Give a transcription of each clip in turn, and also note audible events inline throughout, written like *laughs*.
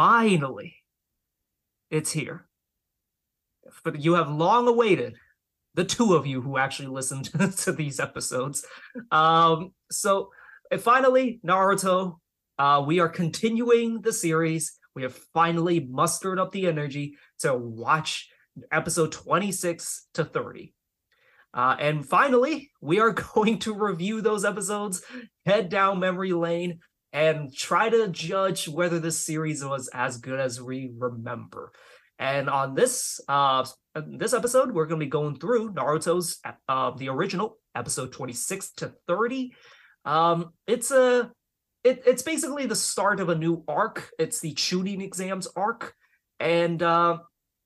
finally, it's here. But you have long awaited the two of you who actually listened *laughs* to these episodes. Um, so finally, Naruto, uh, we are continuing the series. We have finally mustered up the energy to watch episode 26 to 30. Uh, and finally, we are *laughs* going to review those episodes, head down memory lane, and try to judge whether this series was as good as we remember. And on this uh, this episode, we're going to be going through Naruto's uh, the original episode 26 to 30. Um, it's a it, it's basically the start of a new arc. It's the Chunin exams arc, and uh,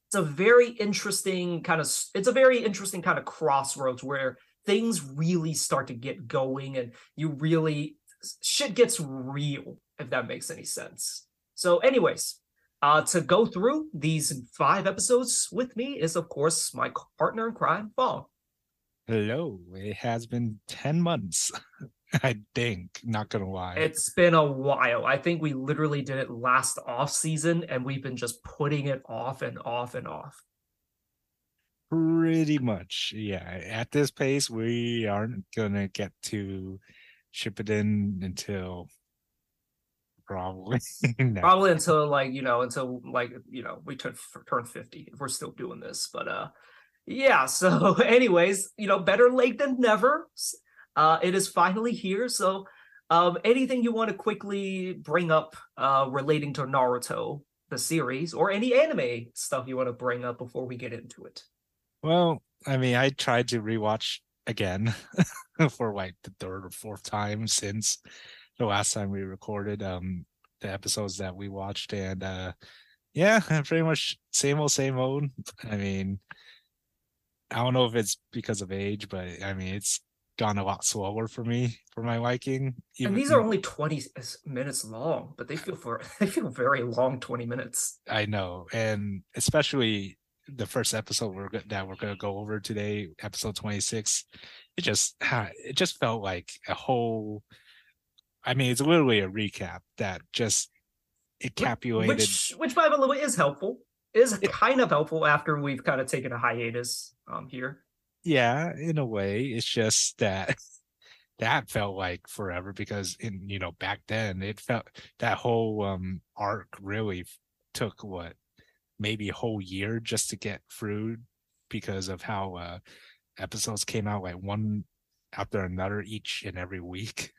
it's a very interesting kind of it's a very interesting kind of crossroads where things really start to get going and you really shit gets real if that makes any sense so anyways uh to go through these five episodes with me is of course my partner in crime Fong. hello it has been 10 months *laughs* I think, not gonna lie. It's been a while. I think we literally did it last off season and we've been just putting it off and off and off. Pretty much. Yeah. At this pace, we aren't gonna get to Shippuden until probably *laughs* no. probably until like you know until like you know we turn turn 50 if we're still doing this but uh yeah *laughs* so anyways you know better late than never uh, it is finally here. So, um, anything you want to quickly bring up uh, relating to Naruto, the series, or any anime stuff you want to bring up before we get into it? Well, I mean, I tried to rewatch again *laughs* for like the third or fourth time since the last time we recorded um the episodes that we watched and uh yeah *laughs* pretty much same old same old *laughs* i mean i don't know if it's because of age but i mean it's gone a lot slower for me for my liking. Even, and these are only 20 minutes long, but they feel for they feel very long 20 minutes. I know. And especially the first episode we're that we're going to go over today, episode 26, it just it just felt like a whole I mean, it's literally a recap that just encapsulated which which by the way is helpful. Is it, kind of helpful after we've kind of taken a hiatus um here yeah in a way it's just that *laughs* that felt like forever because in you know back then it felt that whole um arc really took what maybe a whole year just to get through because of how uh episodes came out like one after another each and every week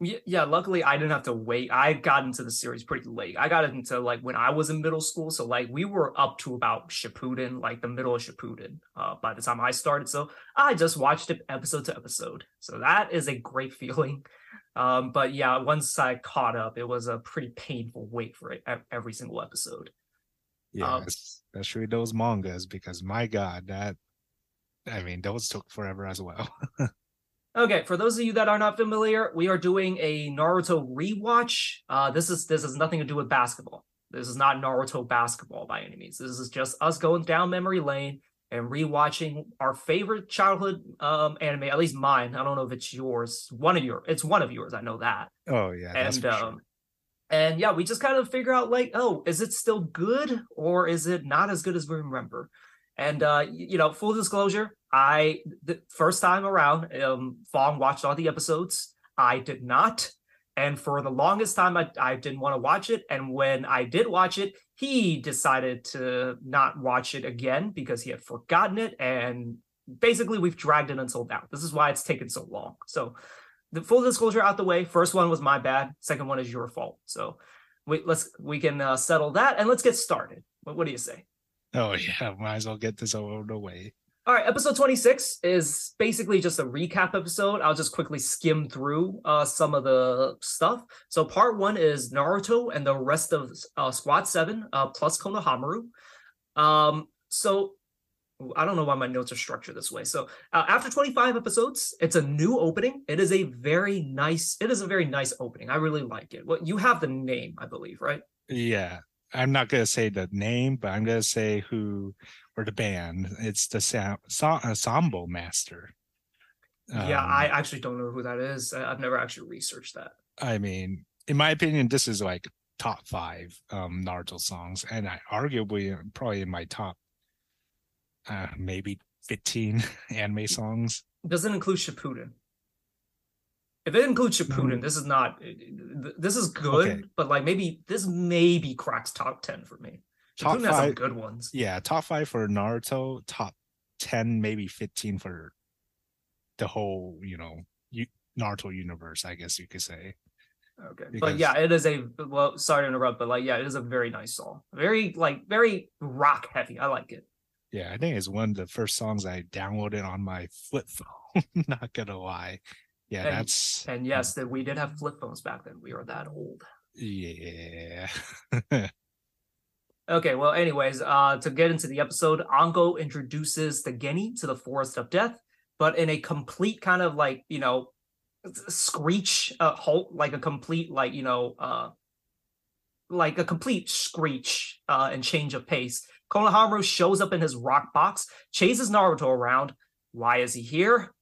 yeah, luckily I didn't have to wait. I got into the series pretty late. I got into like when I was in middle school, so like we were up to about Shippuden, like the middle of Shippuden, uh, by the time I started. So I just watched it episode to episode. So that is a great *laughs* feeling. Um, but yeah, once I caught up, it was a pretty painful wait for it every single episode. Yeah, um, especially those mangas, because my God, that I mean, those took forever as well. *laughs* Okay, for those of you that are not familiar, we are doing a Naruto rewatch. Uh, this is this has nothing to do with basketball. This is not Naruto basketball by any means. This is just us going down memory lane and rewatching our favorite childhood um, anime. At least mine. I don't know if it's yours. One of your. It's one of yours. I know that. Oh yeah. And um, sure. And yeah, we just kind of figure out like, oh, is it still good or is it not as good as we remember? And uh, you know, full disclosure, I the first time around, um, Fong watched all the episodes. I did not, and for the longest time, I, I didn't want to watch it. And when I did watch it, he decided to not watch it again because he had forgotten it. And basically, we've dragged it until now. This is why it's taken so long. So, the full disclosure out the way. First one was my bad. Second one is your fault. So, we let's we can uh, settle that and let's get started. What, what do you say? Oh yeah, *laughs* might as well get this over the way. All right, episode 26 is basically just a recap episode. I'll just quickly skim through uh, some of the stuff. So, part one is Naruto and the rest of uh, Squad 7 uh, plus Konohamaru. Um, so, I don't know why my notes are structured this way. So, uh, after 25 episodes, it's a new opening. It is a very nice, it is a very nice opening. I really like it. Well, you have the name, I believe, right? Yeah. I'm not going to say the name, but I'm going to say who or the band. It's the Sam, Ensemble Master. Yeah, um, I actually don't know who that is. I've never actually researched that. I mean, in my opinion, this is like top five um Naruto songs, and I arguably probably in my top uh maybe 15 *laughs* anime songs. Doesn't include Shippuden. If it includes Shippuden, Mm. this is not. This is good, Okay. but like maybe this maybe cracks top ten for me. Top Shippuden has some five- good ones. Yeah, top five for Naruto, top 10, maybe 15 for the whole, you know, you, Naruto universe, I guess you could say. Okay, but yeah, it is a well. Sorry to interrupt, but like, yeah, it is a very nice song. Very like very rock heavy. I like it. Yeah, I think it's one of the first songs I downloaded on my flip phone. *laughs* Not gonna lie. Yeah, And- that's And yes, that we did have flip phones back then. We were that old. yeah. *laughs* Okay, well, anyways, uh, to get into the episode, Anko introduces the Genin to the Forest of Death, but in a complete kind of like, you know, screech, uh, halt, like a complete, like, you know, uh, like a complete screech, uh, and change of pace. Konohamaru shows up in his rock box, chases Naruto around. Why is he here?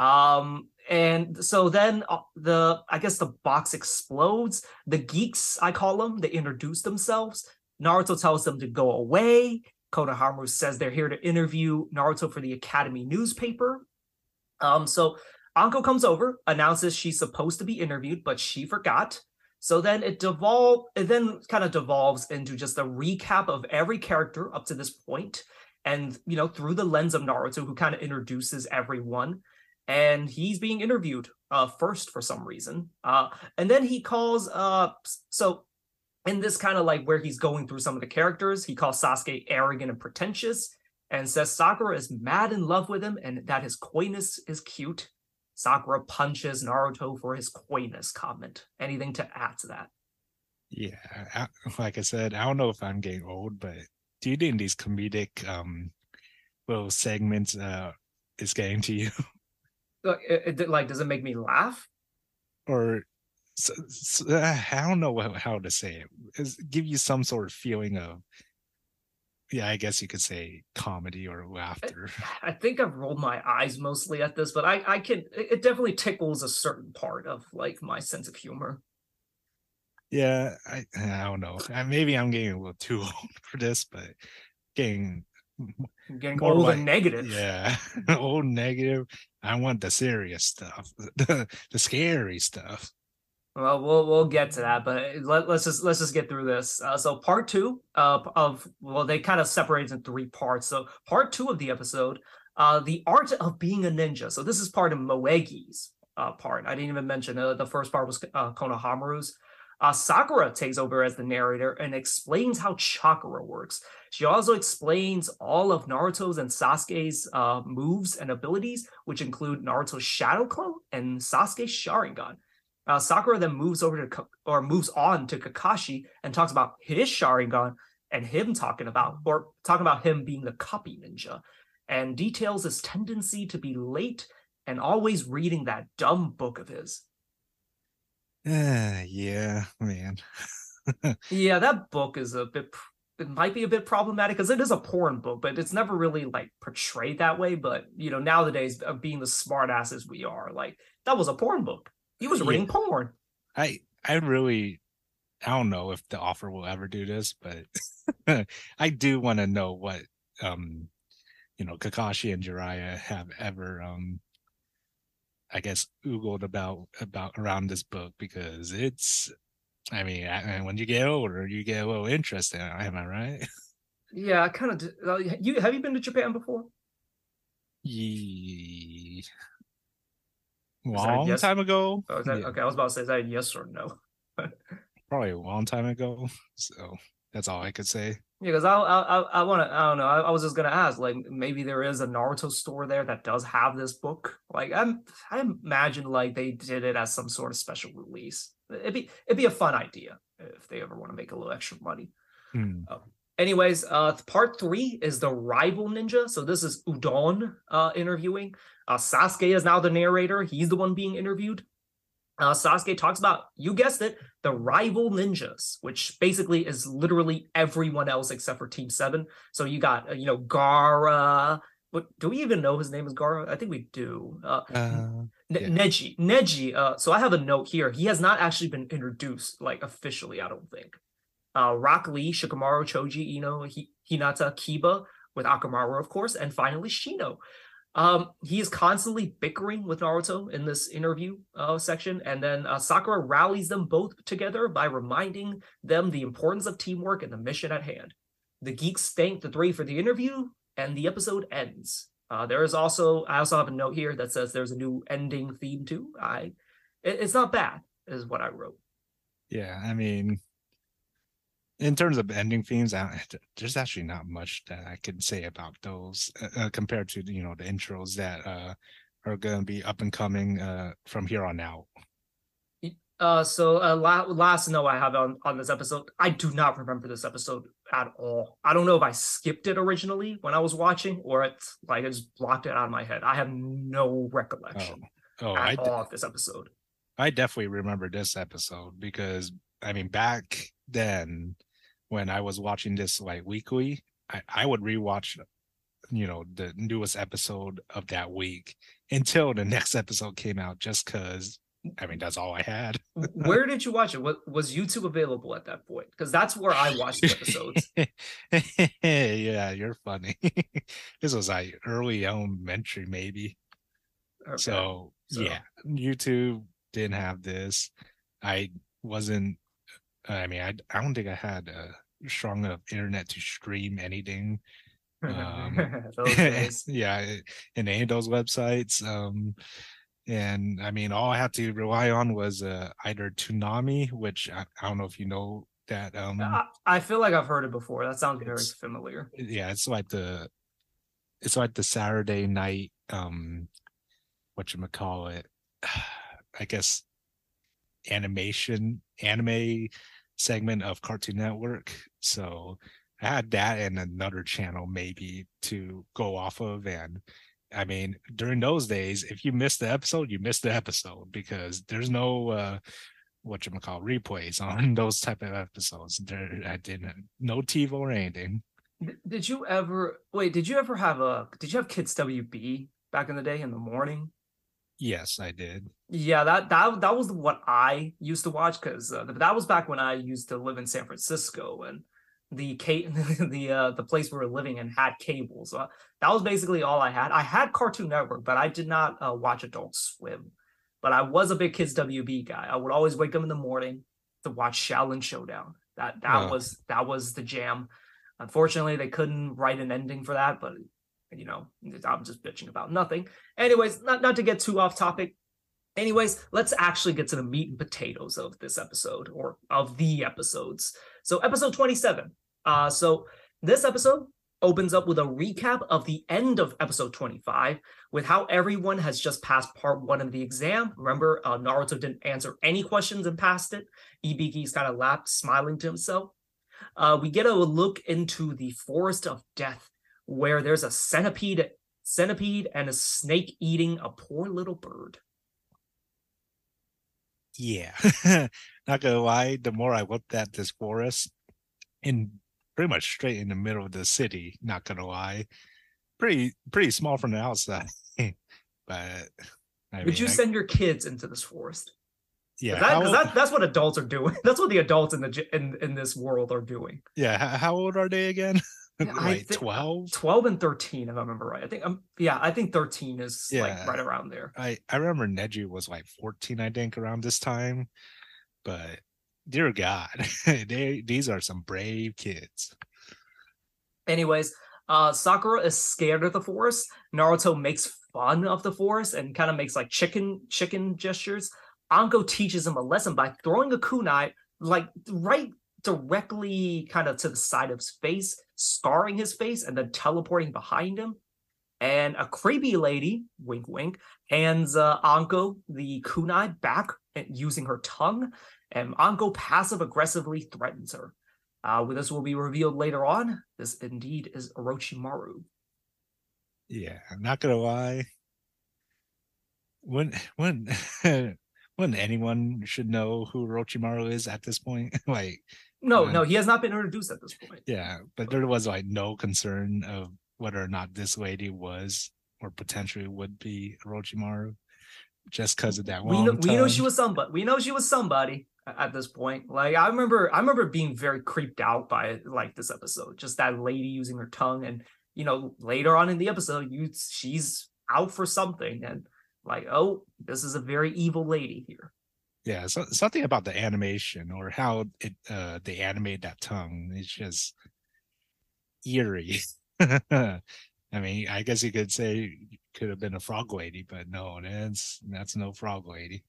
Um, and so then uh, the, I guess the box explodes. The geeks, I call them, they introduce themselves. Naruto tells them to go away. Konohamaru says they're here to interview Naruto for the Academy newspaper. Um, so Anko comes over, announces she's supposed to be interviewed, but she forgot. So then it devolve it then kind of devolves into just a recap of every character up to this point, and you know, through the lens of Naruto, who kind of introduces everyone. And he's being interviewed uh first for some reason. Uh and then he calls uh so in this kind of like where he's going through some of the characters, he calls Sasuke arrogant and pretentious and says Sakura is mad in love with him and that his coyness is cute. Sakura punches Naruto for his coyness comment. Anything to add to that? Yeah, I, like I said, I don't know if I'm getting old, but do you think these comedic um little segments uh is getting to you? *laughs* Like, it- it- like, does it make me laugh? or s s- uh, I don't know how, to say it. Is give you some sort of feeling of, yeah, I guess you could say comedy or laughter. I think I've rolled my eyes mostly at this, but I, I can, it it definitely tickles a certain part of like my sense of humor. Yeah, I I don't know. Maybe I'm getting a little too *laughs* old for this, but getting I'm getting More old like- and negative. yeah *laughs* old negative. I want the serious stuff, *laughs* the the scary stuff. Well, we'll we'll get to that, but let, let's just let's just get through this. Uh, so part two uh, of well, they kind of separate in three parts. So part two of the episode, uh, the art of being a ninja. So this is part of Moegi's uh, part. I didn't even mention uh, the first part was uh, Konohamaru's. Sakura takes over as the narrator and explains how chakra works. She also explains all of Naruto's and Sasuke's moves and abilities, which include Naruto's Shadow Clone and Sasuke's Sharingan. Uh, Sakura then moves over to or moves on to Kakashi and talks about his Sharingan and him talking about or talking about him being the copy ninja, and details his tendency to be late and always reading that dumb book of his. Uh, *sighs* yeah, man. *laughs* Yeah, that book is a bit. It might be a bit problematic because it is a porn book, but it's never really like portrayed that way. But you know, nowadays, uh, being the smartasses we are, like that was a porn book. He was Yeah. reading porn. I I really I don't know if the offer will ever do this, but *laughs* I do want to know what um you know Kakashi and Jiraiya have ever um I guess oogled about about around this book because it's I mean I, when you get older you get a little interested am I right? *laughs* Yeah, I kind of. Uh, you have you been to Japan before? Ye- that long yes? time ago. Oh, that, Yeah, Okay, I was about to say is that yes or no. *laughs* Probably a long time ago. So that's all I could say. Yeah, because I I I, I want to. I don't know. I, I was just gonna ask, like, maybe there is a Naruto store there that does have this book. Like, I'm I imagine like they did it as some sort of special release. It'd be it'd be a fun idea if they ever want to make a little extra money. Hmm. Anyways, uh, part three is the rival ninja. So this is Udon uh interviewing. Uh, Sasuke is now the narrator. He's the one being interviewed. Uh, Sasuke talks about, you guessed it, the rival ninjas, which basically is literally everyone else except for Team Seven. So you got, uh, you know, Gaara, what do we even know his name is Gaara? I think we do. Uh, Uh, yeah. Neji, Neji. Uh, so I have a note here. He has not actually been introduced, like officially. I don't think. Uh, Rock Lee, Shikamaru, Choji, Ino, Hi- Hinata, Kiba, with Akamaru, of course, and finally Shino. Um, he is constantly bickering with Naruto in this interview uh, section, and then uh, Sakura rallies them both together by reminding them the importance of teamwork and the mission at hand. The geeks thank the three for the interview, and the episode ends. Uh, there is also I also have a note here that says there's a new ending theme too. I it- it's not bad, is what I wrote. yeah, I mean, in terms of ending themes, I, there's actually not much that I can say about those uh, uh, compared to you know the intros that uh, are going to be up and coming uh, from here on out. Uh, so uh, la- last note I have on on this episode, I do not remember this episode at all. I don't know if I skipped it originally when I was watching, or it's like I just blocked it out of my head. I have no recollection Oh, I at d- all of this episode. I definitely remember this episode because I mean back then when I was watching this like weekly, I, I would rewatch you know the newest episode of that week until the *laughs* next episode came out just because I mean that's all I had. *laughs* Where did you watch it? What was YouTube available at that point? Because that's where I watched the episodes. *laughs* yeah, you're funny. this was like early elementary maybe. Okay. So, So- yeah, YouTube didn't have this. I wasn't. I mean, I I don't think I had a strong enough internet to stream anything. um, *laughs* *laughs* yeah, in any of those websites. Um, and I mean, all I had to rely on was uh, either Toonami, which I, I don't know if you know that. Um, I, I feel like I've heard it before. That sounds very familiar. yeah, it's like the it's like the Saturday night um what you call it *sighs* I guess animation anime segment of Cartoon Network. So I had that and another channel maybe to go off of and I mean during those days if you missed the episode you missed the episode because there's no uh what you call replays *laughs* on those type of episodes. There I didn't no TiVo or anything. Did you ever wait? Did you ever have a? Did you have Kids WB back in the day in the morning? Yes, I did. Yeah, that that that was what I used to watch because uh, that was back when I used to live in San Francisco and the ca- *laughs* the uh, the place we were living in had cable. So that was basically all I had. I had Cartoon Network, but I did not uh, watch Adult Swim. But I was a big Kids WB guy. I would always wake up in the morning to watch Xiaolin Showdown. That that Oh. was that was the jam. Unfortunately, they couldn't write an ending for that, but you know, I'm just bitching about nothing. Anyways, not not to get too off topic. Anyways, let's actually get to the meat and potatoes of this episode or of the episodes. So, episode 27. Uh, so this episode opens up with a recap of the end of episode 25 with how everyone has just passed part one of the exam. Remember, uh, Naruto didn't answer any questions and passed it. Ibiki's kind of laughed, smiling to himself. Uh, we get a look into the forest of death where there's a centipede centipede and a snake eating a poor little bird. Yeah. *laughs* Not gonna lie, the more I looked at this forest in pretty much straight in the middle of the city, not gonna lie. Pretty pretty small from the outside. *laughs* but I Would mean, you I- send your kids into this forest? yeah, Because that, how, that, that's what adults are doing. *laughs* That's what the adults in the in, in this world are doing. yeah, how old are they again? Yeah, like thi- 12? 12 and 13, if I remember right. I think um yeah, I think 13 is Yeah. like right around there. I, I remember Neji was like 14, I think, around this time. But dear God, *laughs* they these are some brave kids. Anyways, uh Sakura is scared of the forest. Naruto makes fun of the forest and kind of makes like chicken chicken gestures. Anko teaches him a lesson by throwing a kunai like right directly kind of to the side of his face, scarring his face, and then teleporting behind him. And a creepy lady, wink wink, hands uh, Anko the kunai back using her tongue, and Anko passive aggressively threatens her. Uh, with this will be revealed later on. This indeed is Orochimaru. Yeah, I'm not gonna lie. When when when anyone should know who Orochimaru is at this point, *laughs* like No, Uh, no, he has not been introduced at this point. yeah, but there was like no concern of whether or not this lady was or potentially would be Orochimaru, just because of that we know, we know she was somebody. We know she was somebody at this point. Like I remember, I remember being very creeped out by like this episode. Just that lady using her tongue, and you know, later on in the episode, you she's out for something, and like, oh, this is a very evil lady here. Yeah so, something about the animation or how it uh they animate that tongue it's just eerie *laughs* i mean i guess you could say could have been a frog lady but no that's that's no frog lady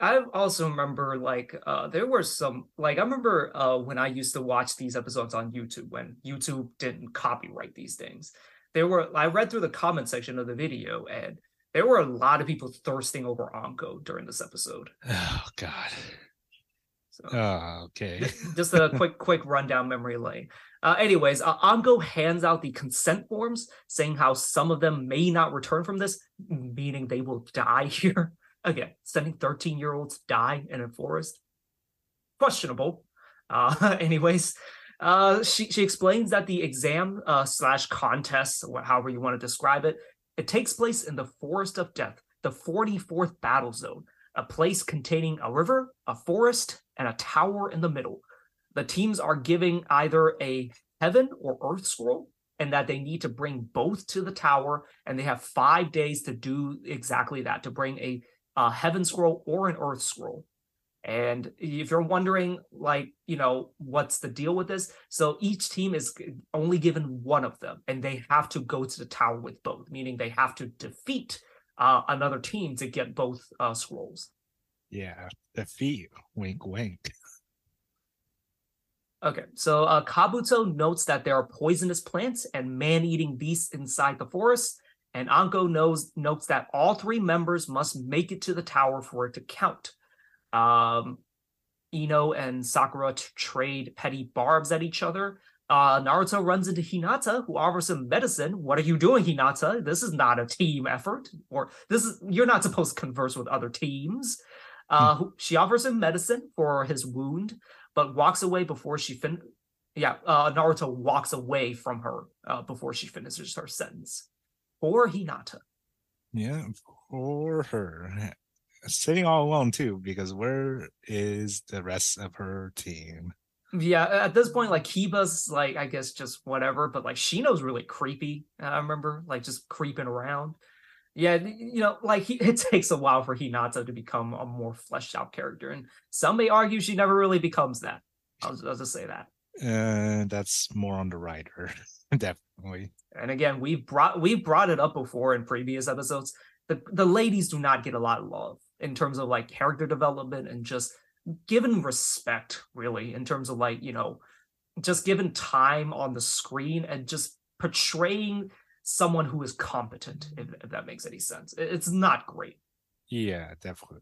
I also remember like uh there were some like I remember uh when I used to watch these episodes on YouTube when YouTube didn't copyright these things. There were I read through the comment section of the video and there were a lot of people thirsting over Anko during this episode. oh god So oh okay just a quick *laughs* quick rundown memory lane. Uh, anyways, uh, Anko hands out the consent forms saying how some of them may not return from this, meaning they will die *laughs* here. Again, sending 13 year olds die in a forest. Questionable. Uh, *laughs* anyways, uh, she, she explains that the exam uh, slash contest, however you want to describe it, it takes place in the Forest of Death, the 44th battle zone, a place containing a river, a forest, and a tower in the middle. The teams are giving either a heaven or earth scroll, and that they need to bring both to the tower, and they have five days to do exactly that to bring a, uh heaven scroll or an earth scroll. And if you're wondering, like, you know, what's the deal with this? So each team is only given one of them, and they have to go to the tower with both, meaning they have to defeat uh, another team to get both uh, scrolls. yeah defeat wink wink Okay, so uh, Kabuto notes that there are poisonous plants and man-eating beasts inside the forest, and Anko knows notes that all three members must make it to the tower for it to count. Um, Ino and Sakura t- trade petty barbs at each other. Uh, Naruto runs into Hinata, who offers him medicine. What are you doing, Hinata? This is not a team effort, or this is you're not supposed to converse with other teams. Uh, who- she offers him medicine for his wound, but walks away before she fin. Yeah, uh, Naruto walks away from her uh, before she finishes her sentence. For Hinata. yeah for her sitting all alone too because where is the rest of her team Yeah, at this point, like Kiba's like I guess just whatever, but like Shino's really creepy. I remember like just creeping around. Yeah, you know, like he, *laughs* it takes a while for Hinata to become a more fleshed out character, and some may argue she never really becomes that. I'll, I'll just say that. uh that's more on the writer *laughs* definitely And again, we've brought we've brought it up before in previous episodes. The the ladies do not get a lot of love in terms of like character development and just given respect, really, in terms of like, you know, just given time on the screen and just portraying someone who is competent, if, if that makes any sense. It's not great. yeah definitely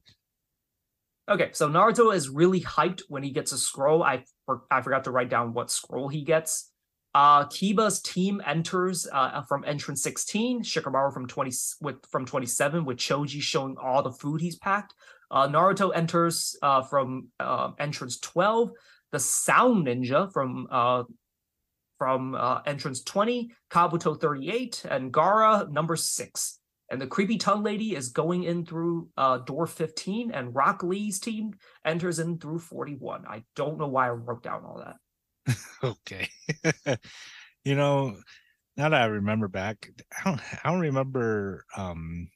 Okay, so Naruto is really hyped when he gets a scroll. I for, I forgot to write down what scroll he gets. Uh, Kiba's team enters uh, from entrance 16, Shikamaru from 20 with from 27, with Choji showing all the food he's packed. Uh, Naruto enters uh, from uh, entrance 12, the Sound Ninja from uh, from uh, entrance 20, Kabuto 38, and Gaara number six. And the creepy tongue lady is going in through uh, door 15, and Rock Lee's team enters in through 41. I don't know why I wrote down all that. *laughs* okay *laughs* you know now that i remember back i don't i don't remember um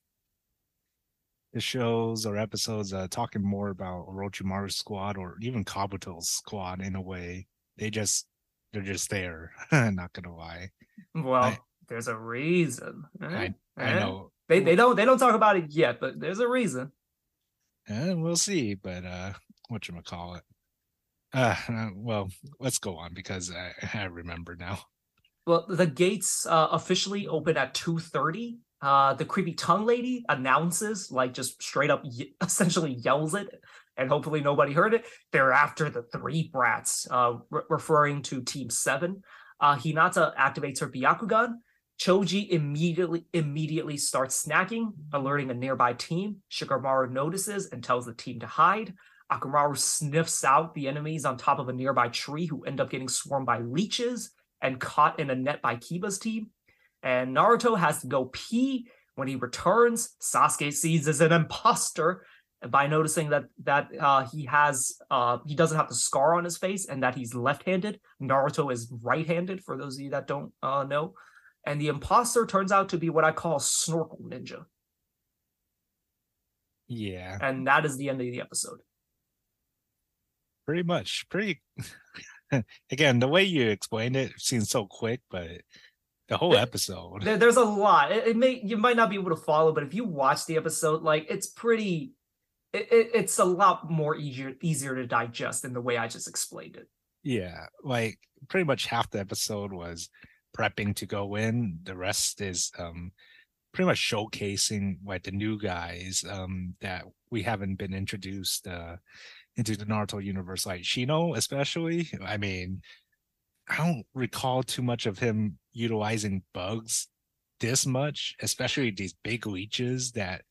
the shows or episodes uh talking more about orochimaru's squad or even kabuto's squad in a way they just they're just there *laughs* not gonna lie Well, I- there's a reason. eh? I- i Eh? know They they don't they don't talk about it yet, but there's a reason. and we'll see but uh what you call it uh uh, well let's go on because i *laughs* i remember now Well, the gates uh, officially open at 2:30. Uh, the creepy tongue lady announces, like, just straight up, *laughs* essentially yells it, and hopefully nobody heard it. They're after the three brats, uh, re- referring to Team Seven. Uh, Hinata activates her Byakugan. Choji immediately immediately starts snacking, alerting a nearby team. Shikamaru notices and tells the team to hide. Akamaru sniffs out the enemies on top of a nearby tree who end up getting swarmed by leeches and caught in a net by Kiba's team. and Naruto has to go pee. When he returns, Sasuke sees as an imposter by noticing that that uh, he has uh, he doesn't have the scar on his face and that he's left-handed. Naruto is right-handed. For those of you that don't uh, know, and the imposter turns out to be what I call snorkel ninja. Yeah, and that is the end of the episode. Pretty much, pretty. *laughs* Again, the way you explained it seems so quick, but the whole episode. There, there's a lot. It, it, may you might not be able to follow, but if you watch the episode, like it's pretty it, it, it's a lot more easier easier to digest in the way I just explained it. Yeah, like pretty much half the episode was prepping to go in. The rest is um pretty much showcasing like the new guys um that we haven't been introduced uh into the Naruto universe, like Shino especially. I mean, I don't recall too much of him utilizing bugs this much, especially these big leeches that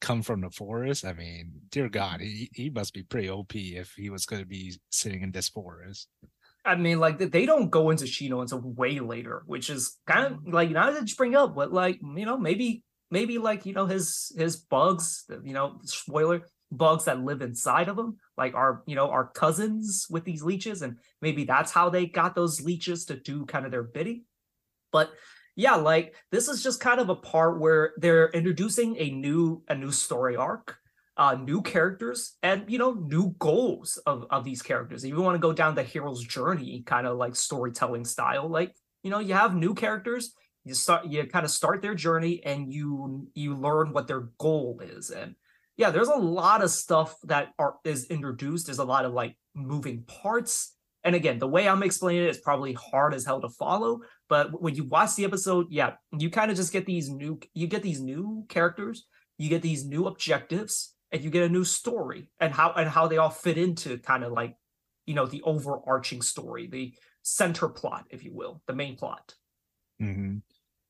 come from the forest. I mean, dear God, he, he must be pretty OP if he was going to be sitting in this forest. I mean, like they don't go into Shino until way later, which is kind of like not to you bring up, but like you know maybe maybe like you know his his bugs, you know, spoiler bugs that live inside of them, like our, you know our cousins with these leeches, and maybe that's how they got those leeches to do kind of their bidding. But yeah, like this is just kind of a part where they're introducing a new a new story arc, uh, new characters, and you know, new goals of of these characters. If you want to go down the hero's journey kind of like storytelling style, like you know, you have new characters, you start you kind of start their journey and you you learn what their goal is. And yeah, there's a lot of stuff that are is introduced. There's a lot of like moving parts and again, the way I'm explaining it is probably hard as hell to follow, but when you watch the episode, yeah, you kind of just get these new you get these new characters, you get these new objectives, and you get a new story and how and how they all fit into kind of like, you know, the overarching story, the center plot, if you will, the main plot. Mm-hmm.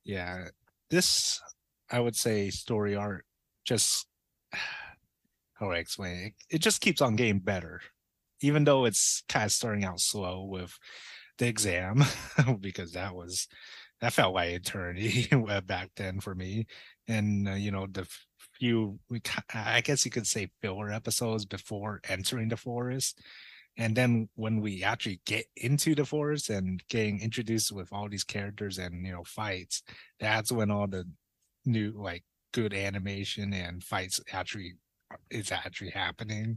Yeah. This I would say story art just *sighs* how do I explain it? It just keeps on getting better even though it's kind of starting out slow with the exam *laughs* because that was that felt like eternity *laughs* back then for me and uh, you know the few we i guess you could say filler episodes before entering the forest and then when we actually get into the forest and getting introduced with all these characters and you know fights that's when all the new like good animation and fights actually is actually happening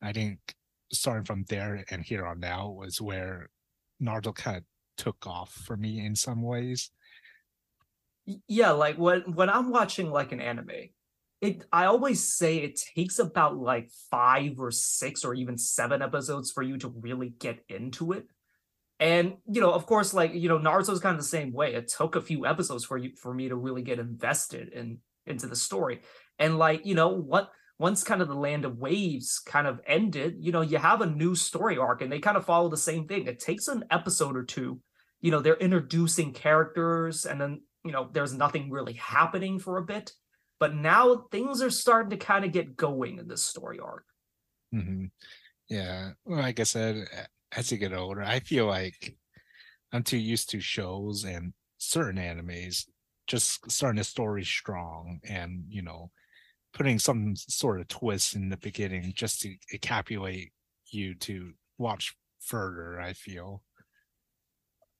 i think starting from there and here on now was where Naruto kind of took off for me in some ways. Yeah, like when when I'm watching like an anime, it I always say it takes about like five or six or even seven episodes for you to really get into it. And you know, of course, like you know, Naruto's kind of the same way. It took a few episodes for you for me to really get invested in into the story. And like, you know, what once kind of the land of waves kind of ended, you know, you have a new story arc and they kind of follow the same thing. It takes an episode or two. You know, they're introducing characters and then, you know, there's nothing really happening for a bit. But now things are starting to kind of get going in this story arc. Mm-hmm. Yeah. Well, like I said, as you get older, I feel like I'm too used to shows and certain animes just starting a story strong and, you know, putting some sort of twist in the beginning just to encapsulate you to watch further i feel.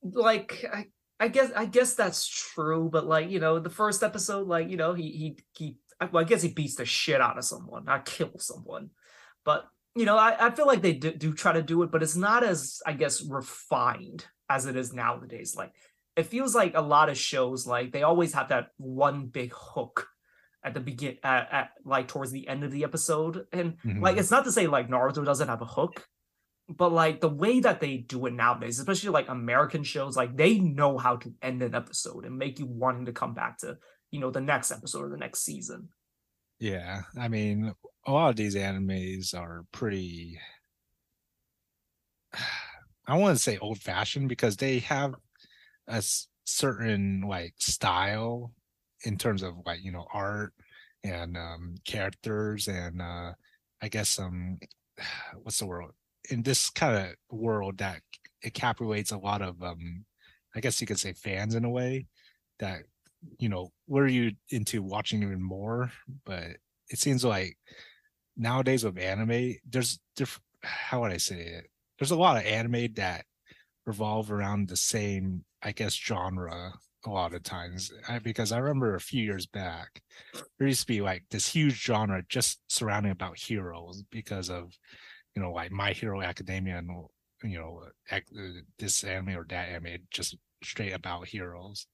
Like i i guess i guess that's true but like you know the first episode like you know he he he well, i guess he beats the shit out of someone not kills someone. But you know i, I feel like they do, do try to do it but it's not as i guess refined as it is nowadays. Like it feels like a lot of shows like they always have that one big hook at the begin at, at, like towards the end of the episode and mm-hmm. like it's not to say like naruto doesn't have a hook but like the way that they do it nowadays especially like american shows like they know how to end an episode and make you wanting to come back to you know the next episode or the next season yeah i mean a lot of these animes are pretty *sighs* i want to say old fashioned because they have a certain like style in terms of like you know art and um characters and uh i guess some um, *sighs* what's the word in this kind of world that encapsulates a lot of um i guess you could say fans in a way that you know were you into watching even more but it seems like nowadays with anime there's different *sighs* how would i say it? There's a lot of anime that revolve around the same i guess genre a lot of times I, because i remember a few years back there used to be like this huge genre just surrounding about heroes because of you know like my hero academia and you know uh, this anime or that anime just straight about heroes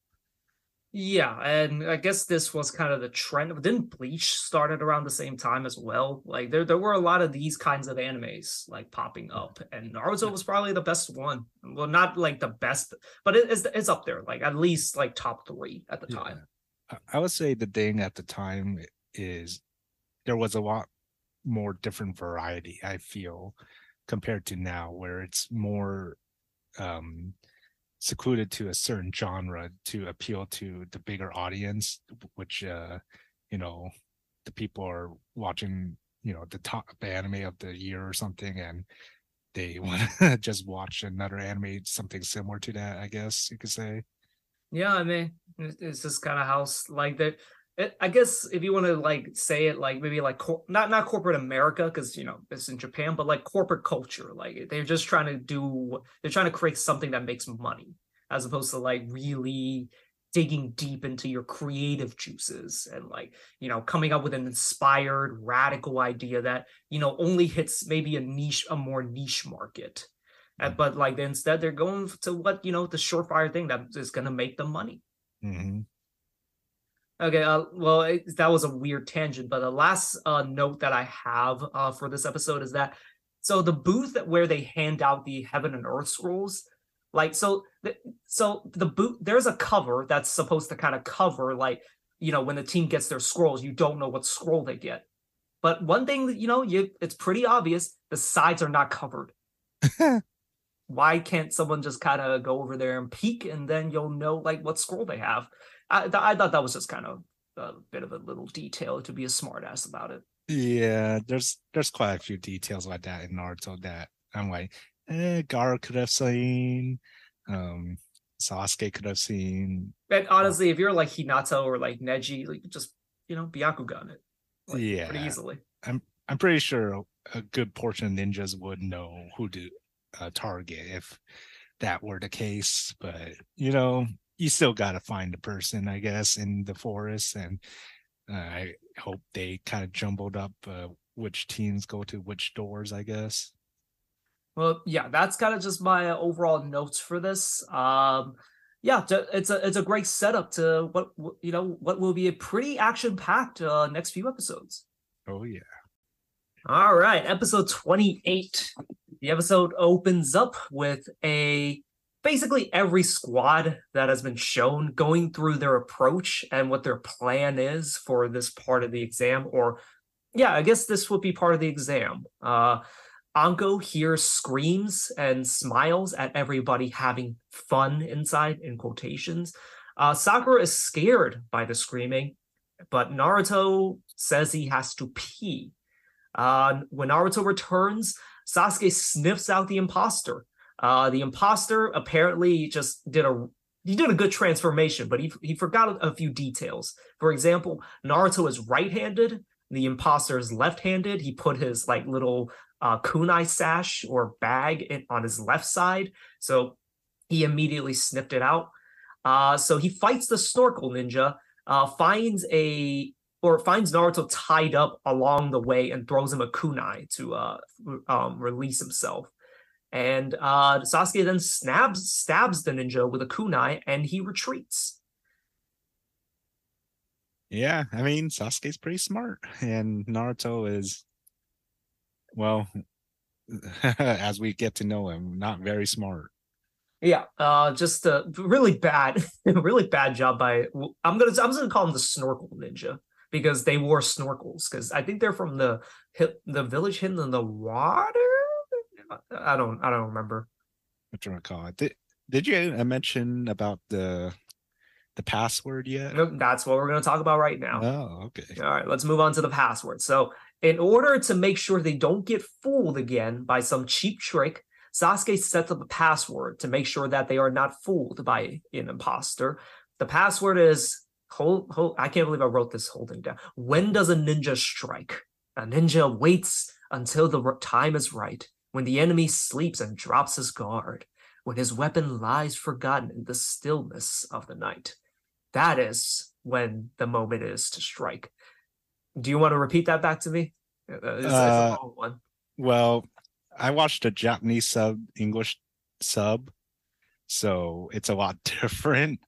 yeah, and I guess this was kind of the trend. Didn't Bleach started around the same time as well? Like there, there were a lot of these kinds of animes like popping up, and Naruto was probably the best one. Well, not like the best, but it is it's up there, like at least like top three at the yeah. time. I would say the thing at the time is there was a lot more different variety. I feel compared to now, where it's more um secluded to a certain genre to appeal to the bigger audience which uh you know the people are watching you know the top anime of the year or something and they *laughs* want to just watch another anime something similar to that i guess you could say. Yeah i mean it's just kind of how like that I guess if you want to like say it like maybe like cor- not not corporate America because you know it's in Japan, but like corporate culture, like they're just trying to do they're trying to create something that makes money as opposed to like really digging deep into your creative juices and like you know coming up with an inspired radical idea that you know only hits maybe a niche a more niche market mm-hmm. but like instead they're going to what you know the surefire thing that is going to make them money mm-hmm. Okay, uh, well, it, that was a weird tangent, but the last uh, note that I have uh, for this episode is that so the booth where they hand out the heaven and earth scrolls, like so, the, so the boot there's a cover that's supposed to kind of cover like you know when the team gets their scrolls, you don't know what scroll they get. But one thing that you know, you it's pretty obvious the sides are not covered. *laughs* Why can't someone just kind of go over there and peek, and then you'll know like what scroll they have? I, I thought that was just kind of a bit of a little detail to be a smartass about it. Yeah, there's there's quite a few details like that in Naruto that I'm like, eh, Gaara could have seen, um, Sasuke could have seen. And honestly, if you're like Hinata or like Neji, like just you know Byakugan it, like, yeah, pretty easily. I'm I'm pretty sure a good portion of ninjas would know who to uh, target if that were the case, but you know you still got to find the person, I guess, in the forest. And uh, I hope they kind of jumbled up uh, which teams go to which doors, I guess. Well, yeah, that's kind of just my overall notes for this. Um, yeah, it's a it's a great setup to what you know what will be a pretty action packed uh, next few episodes. Oh yeah. All right, episode twenty eight. The episode opens up with a basically every squad that has been shown going through their approach and what their plan is for this part of the exam or yeah i guess this would be part of the exam. Uh anko here screams and smiles at everybody having fun inside in quotations. Uh sakura is scared by the screaming but naruto says he has to pee. Uh when naruto returns sasuke sniffs out the imposter uh, the imposter apparently just did a he did a good transformation, but he he forgot a, few details. For example, Naruto is right-handed, the imposter is left-handed. He put his like little uh, kunai sash or bag in, on his left side, so he immediately snipped it out. Uh, so he fights the snorkel ninja, uh, finds a or finds Naruto tied up along the way and throws him a kunai to uh, um, release himself. And uh, Sasuke then stabs stabs the ninja with a kunai, and he retreats. Yeah, I mean Sasuke's pretty smart, and Naruto is, well, *laughs* as we get to know him, not very smart. Yeah, uh, just a really bad, *laughs* really bad job by. I'm gonna I'm just gonna call him the snorkel ninja because they wore snorkels because I think they're from the the village hidden in the water I don't I don't remember. What do you recall? Did did you uh, mention about the the password yet? Nope, that's what we're going to talk about right now. Oh, okay. All right, let's move on to the password. So, in order to make sure they don't get fooled again by some cheap trick, Sasuke sets up a password to make sure that they are not fooled by an imposter. the password is hold, hold I can't believe I wrote this holding down. When does a ninja strike? A ninja waits until the time is right, when the enemy sleeps and drops his guard, when his weapon lies forgotten in the stillness of the night. That is when the moment is to strike. Do you want to repeat that back to me? Uh, it's, it's uh, well, I watched a Japanese sub English sub, so it's a lot *laughs* different.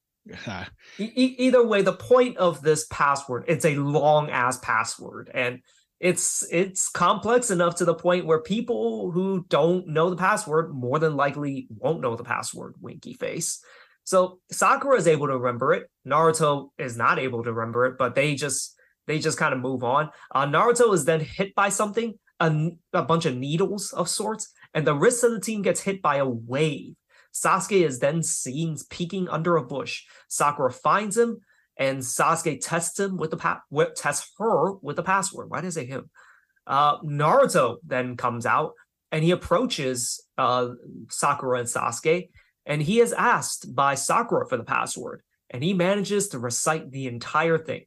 e- either way, the point of this password, it's a long ass password, and it's it's complex enough to the point where people who don't know the password more than likely won't know the password. Winky face. So Sakura is able to remember it. Naruto is not able to remember it, but they just they just kind of move on. Uh, Naruto is then hit by something, a, a bunch of needles of sorts, and the rest of the team gets hit by a wave. Sasuke is then seen peeking under a bush. Sakura finds him, and Sasuke tests him with the pa- tests her with the password. Why did I say him? Uh, Naruto then comes out and he approaches uh, Sakura and Sasuke, and he is asked by Sakura for the password, and he manages to recite the entire thing.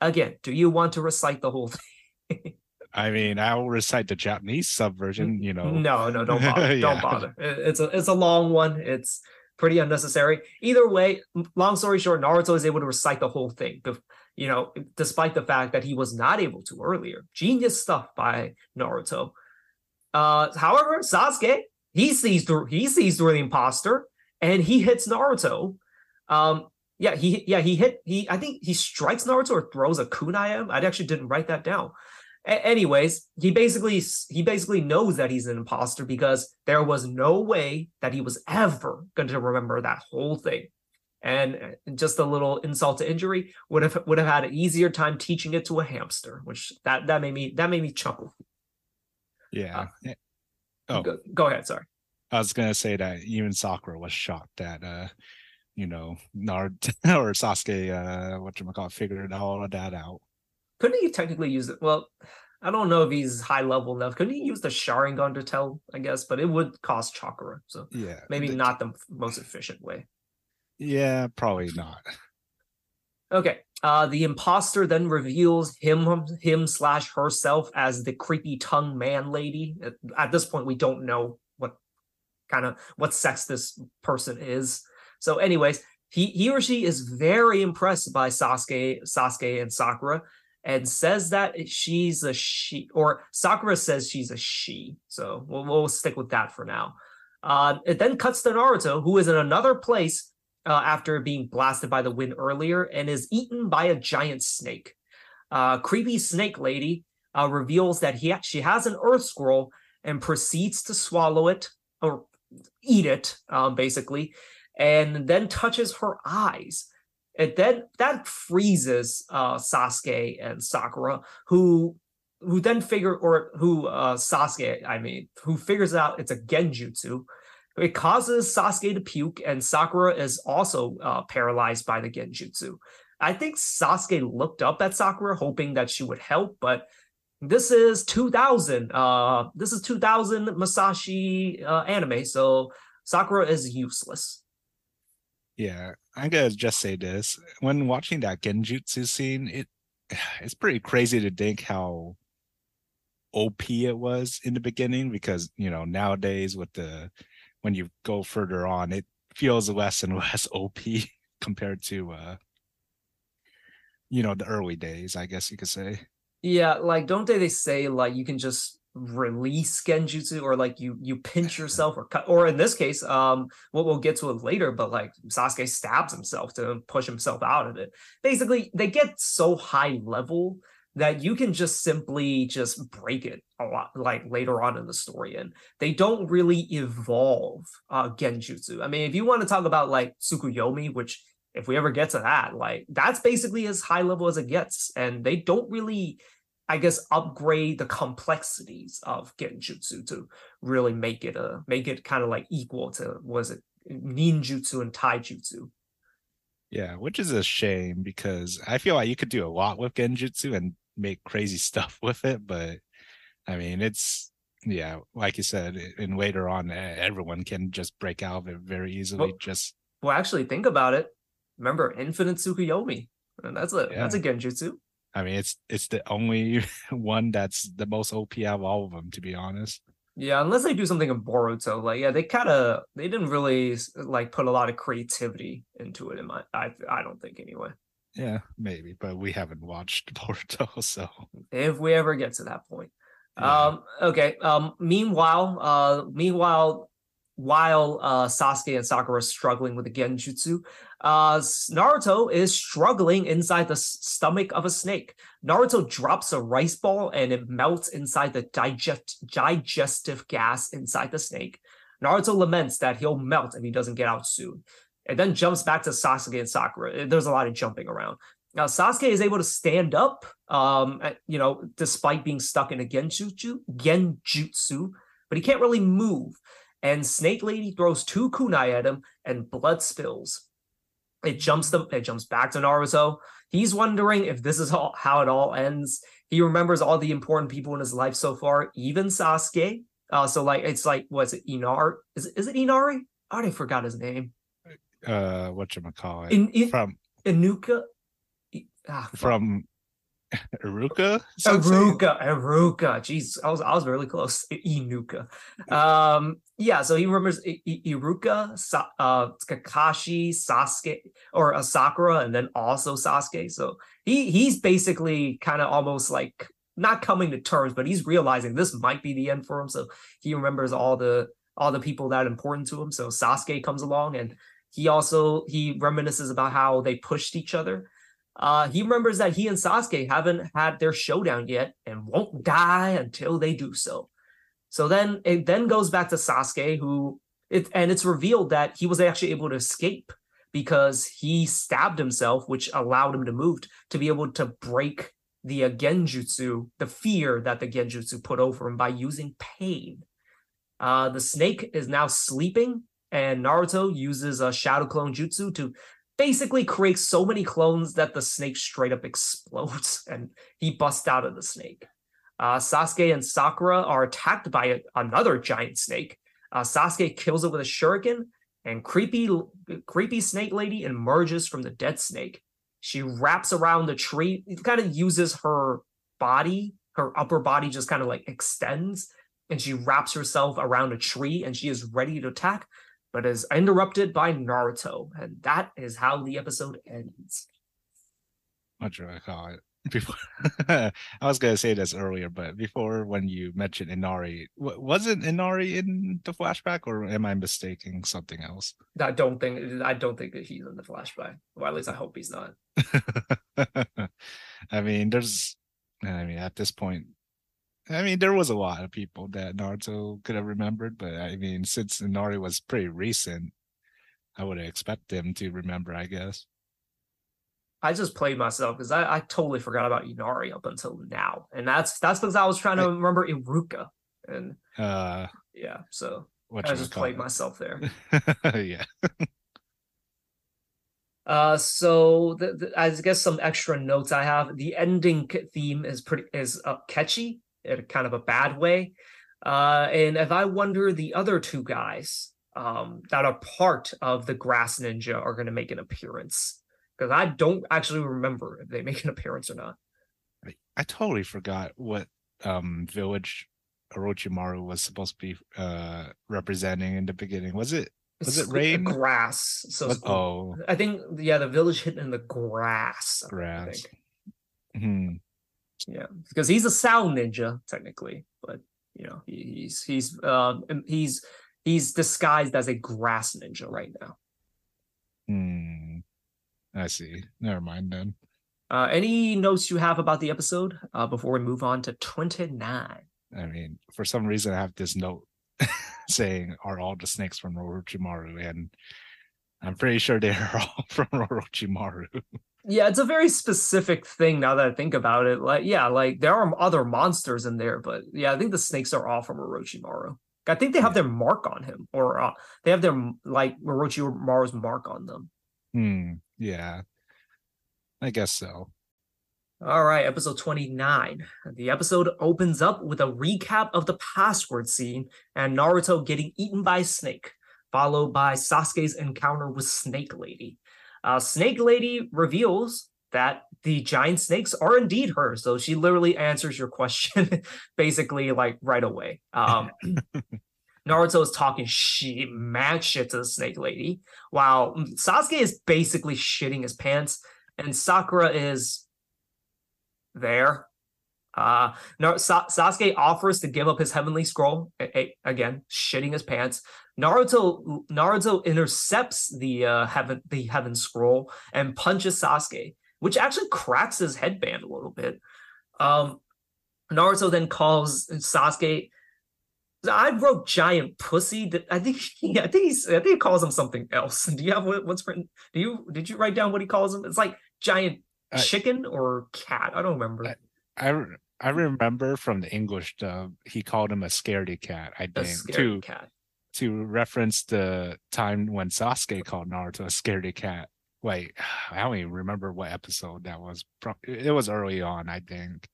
Again, do you want to recite the whole *laughs* thing? I mean, I'll recite the Japanese subversion. You know, no, no, don't bother. *laughs* yeah. Don't bother. It's a it's a long one. It's pretty unnecessary. Either way, long story short, Naruto is able to recite the whole thing. You know, despite the fact that he was not able to earlier. Genius stuff by Naruto. Uh, however, Sasuke he sees through he sees through the imposter and he hits Naruto. Um, yeah, he yeah he hit he I think he strikes Naruto or throws a kunai at him. I actually didn't write that down. A- anyways, he basically he basically knows that he's an imposter because there was no way that he was ever going to remember that whole thing. And just a little insult to injury would have would have had an easier time teaching it to a hamster, which that that made me that made me chuckle. Yeah. Uh, oh, go, go ahead. Sorry. I was gonna say that even Sakura was shocked that uh you know, Nard *laughs* or Sasuke, uh, what you call figured all of that out. Couldn't he technically use it? Well, I don't know if he's high level enough. Couldn't he use the Sharingan to tell? I guess, but it would cost chakra, so yeah, maybe the, not the most efficient way. Yeah, probably not. Okay. Uh, the imposter then reveals him, him slash herself as the creepy tongue man lady. At, at this point, we don't know what kind of what sex this person is. So, anyways, he he or she is very impressed by Sasuke, Sasuke and Sakura, and says that she's a she, or Sakura says she's a she. So we'll, we'll stick with that for now. Uh, it then cuts to Naruto, who is in another place uh, after being blasted by the wind earlier and is eaten by a giant snake. Uh, creepy snake lady uh, reveals that he she has an earth scroll and proceeds to swallow it or eat it, um, basically and then touches her eyes. And then that freezes uh, Sasuke and Sakura, who who then figure or who uh, Sasuke, I mean, who figures out it's a genjutsu. It causes Sasuke to puke, and Sakura is also uh, paralyzed by the genjutsu. I think Sasuke looked up at Sakura, hoping that she would help, but this is 2000. Uh, this is 2000 Masashi uh, anime, so Sakura is useless. Yeah, I'm gonna just say this: when watching that genjutsu scene, it *sighs* it's pretty crazy to think how OP it was in the beginning because you know nowadays with the when you go further on, it feels less and *laughs* less OP compared to uh you know the early days, I guess you could say. Yeah, like don't they they say like you can just release genjutsu or like you you pinch yourself or cut or in this case um what we'll get to it later but like Sasuke stabs himself to push himself out of it. Basically they get so high level that you can just simply just break it a lot like later on in the story and they don't really evolve uh genjutsu. I mean if you want to talk about like tsukuyomi which if we ever get to that like that's basically as high level as it gets and they don't really I guess upgrade the complexities of Genjutsu to really make it a make it kind of like equal to was it ninjutsu and taijutsu. Yeah, which is a shame because I feel like you could do a lot with Genjutsu and make crazy *laughs* stuff with it, but I mean it's yeah, like you said, and later on everyone can just break out of it very easily. Well, just well, actually, think about it. remember Infinite Tsukuyomi. That's a that's a genjutsu. I mean, it's it's the only *laughs* one that's the most OP out of all of them, to be honest. Yeah, unless they do something in Boruto, like yeah, they kind of they didn't really like put a lot of creativity into it. In my, I I don't think anyway. Yeah, maybe, but we haven't watched *laughs* Boruto, so if we ever get to that point. Yeah. Um. Okay. Um. Meanwhile, uh. Meanwhile, while uh, Sasuke and Sakura are struggling with the Genjutsu, uh, Naruto is struggling inside the stomach of a snake. Naruto drops a rice ball and it melts inside the digest digestive gas inside the snake. Naruto laments that he'll melt if he doesn't get out soon. It then jumps back to Sasuke and Sakura. There's a lot of jumping around. Now Sasuke is able to stand up, um, you know, despite being stuck in a genjutsu, genjutsu, but he can't really move and Snake Lady throws two kunai at him, and blood spills. It jumps them. It jumps back to Naruto. He's wondering if this is all, how it all ends. He remembers all the important people in his life so far, even Sasuke. Uh, so like it's like was it Inari? Is is it Inari? I already forgot his name. Uh, what you call it? In, in, from Inuka. Ah, from Iruka? Iruka, Iruka. Jeez, I was I was really close. *laughs* Inuka. Um, yeah, so he remembers I- I- Iruka, Sa- uh, Kakashi, Sasuke, or uh, Sakura, and then also Sasuke. So he he's basically kind of almost like not coming to terms, but he's realizing this might be the end for him. So he remembers all the all the people that important to him. So Sasuke comes along and he also he reminisces about how they pushed each other uh, he remembers that he and Sasuke haven't had their showdown yet and won't die until they do so. So then it then goes back to Sasuke, who it and it's revealed that he was actually able to escape because he stabbed himself, which allowed him to move to be able to break the uh, genjutsu, the fear that the genjutsu put over him by using pain. Uh, the snake is now sleeping, and Naruto uses a shadow clone jutsu to basically creates so many clones that the snake straight up explodes *laughs* and he busts out of the snake. Uh, Sasuke and Sakura are attacked by a, another giant snake. Uh, Sasuke kills it with a shuriken, and creepy, creepy snake lady emerges from the dead snake. She wraps around the tree. Kind of uses her body, her upper body just kind of like extends, and she wraps herself around a tree, and she is ready to attack but is interrupted by Naruto, and that is how the episode ends. What I call it? *laughs* Before *laughs* I was gonna say this earlier, but before when you mentioned Inari, wasn't Inari in the flashback, or am I mistaking something else? I don't think I don't think that he's in the flashback. Well, at least I hope he's not. *laughs* I mean, there's, I mean, at this point, I mean, there was a lot of people that Naruto could have remembered, but I mean, since Inari was pretty recent, I would expect them to remember, I guess. I just played myself because I, I totally forgot about Inari up until now, and that's that's because I was trying to I, remember Iruka, and uh, yeah, so I just played it? myself there. *laughs* yeah. Uh, so the, the, I guess some extra notes I have. The ending theme is pretty is uh, catchy in kind of a bad way. Uh, and if I wonder the other two guys um, that are part of the Grass Ninja are going to make an appearance, because I don't actually remember if they make an appearance or not. I, totally forgot what um, village Orochimaru was supposed to be uh, representing in the beginning. Was it was it's it rain? Grass. So oh, I think yeah, the village hit in the grass. Grass. Hmm. Yeah, because he's a sound ninja technically, but you know he, he's he's um he's he's disguised as a grass ninja right now. Hmm. I see. Never mind then. Uh, any notes you have about the episode uh, before we move on to 29? I mean, for some reason, I have this note *laughs* saying, Are all the snakes from Orochimaru? And I'm pretty sure they're *laughs* all from Orochimaru yeah, it's a very specific thing now that I think about it. Like, yeah, like there are other monsters in there, but yeah, I think the snakes are all from Orochimaru. I think they have their mark on him, or uh, they have their like Orochimaru's mark on them. Hmm. Yeah. I guess so. All right, episode 29. The episode opens up with a recap of the password scene and Naruto getting eaten by a snake, followed by Sasuke's encounter with Snake Lady. Uh, Snake Lady reveals that the giant snakes are indeed her. So she literally answers your question *laughs* basically like right away. Um, *laughs* Naruto is talking shit, mad shit to the snake lady, while Sasuke is basically shitting his pants, and Sakura is there. Uh, no, Sa- Sasuke offers to give up his heavenly scroll a- a- again, shitting his pants. Naruto Naruto intercepts the uh, heaven the heaven scroll and punches Sasuke, which actually cracks his headband a little bit. Um, Naruto then calls Sasuke. I wrote giant pussy. I think *laughs* he, I think he's I think he calls him something else. *laughs* Do you have what, what's written? Do you did you write down what he calls him? It's like giant I- chicken or cat. I don't remember. I re- I remember from the English dub, he called him a scaredy cat. I a think to cat. to reference the time when Sasuke called Naruto a scaredy cat. Wait, *sighs* I don't even remember what episode that was. It was early on, I think.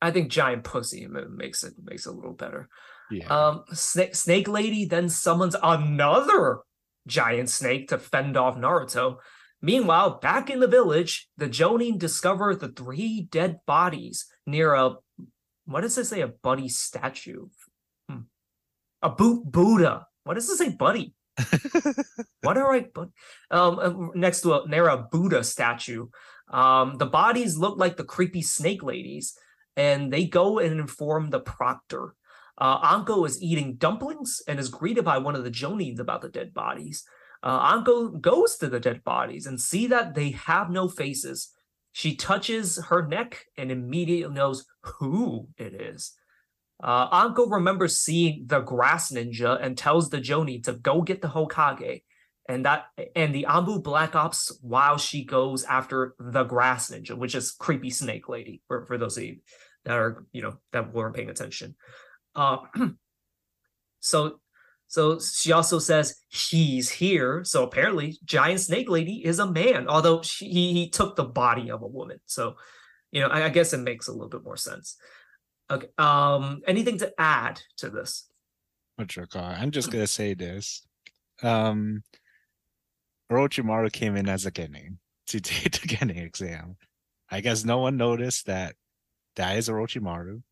I think giant pussy makes it makes it a little better. Yeah. Um, snake, snake lady then summons another giant snake to fend off Naruto. Meanwhile, back in the village, the Jonin discover the three dead bodies near a what does it say? A buddy statue. Hmm. A boot Buddha. What does it say, buddy? *laughs* what are I but um uh, next to a near a Buddha statue. Um the bodies look like the creepy snake ladies, and they go and inform the proctor. Uh, Anko is eating dumplings and is greeted by one of the Jonins about the dead bodies. Uh, Anko goes to the dead bodies and see that they have no faces. She touches her neck and immediately knows who it is. Uh, Anko remembers seeing the grass ninja and tells the Joni to go get the Hokage, and that and the Anbu Black Ops while she goes after the grass ninja, which is creepy snake lady. For for those of you that are you know that weren't paying attention. Uh, *clears throat* so so she also says he's here. So apparently, giant snake lady is a man, although she, he, he took the body of a woman. So, you know, I, I guess it makes a little bit more sense. Okay. Um, anything to add to this? I'm just gonna say this. Um, Orochimaru came in as a genin to *laughs* take the genin exam. I guess no one noticed that that is Orochimaru,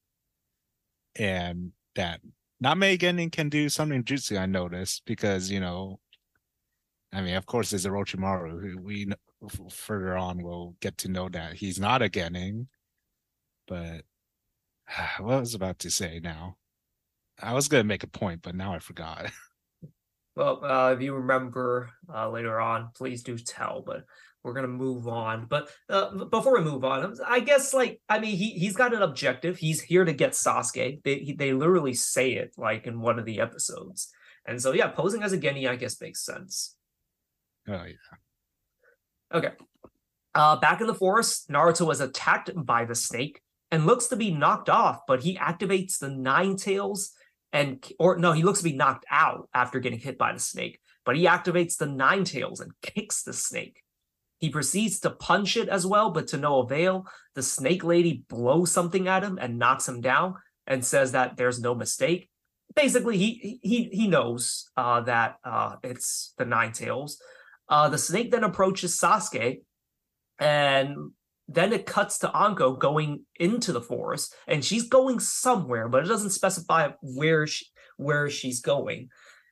and that not many genin can do something jutsu. I noticed because you know, I mean, of course, there's Orochimaru. Who we further on will get to know that he's not a genin, but *sighs* what I was about to say now. I was gonna make a point, but now I forgot. *laughs* Well, uh, if you remember uh, later on, please do tell. But we're gonna move on. But uh, before we move on, I guess like I mean, he he's got an objective. He's here to get Sasuke. They he, they literally say it like in one of the episodes. And so yeah, posing as a Geni, I guess makes sense. Oh yeah. Okay. Uh, back in the forest, Naruto is attacked by the snake and looks to be knocked off, but he activates the nine tails and or no, he looks to be knocked out after getting hit by the snake, but he activates the nine tails and kicks the snake. He proceeds to punch it as well, but to no avail. The snake lady blows something at him and knocks him down and says that there's no mistake. Basically, he he he knows uh, that uh, it's the nine tails. Uh, the snake then approaches Sasuke, and then it cuts to Anko going into the forest, and she's going somewhere, but it doesn't specify where she, where she's going.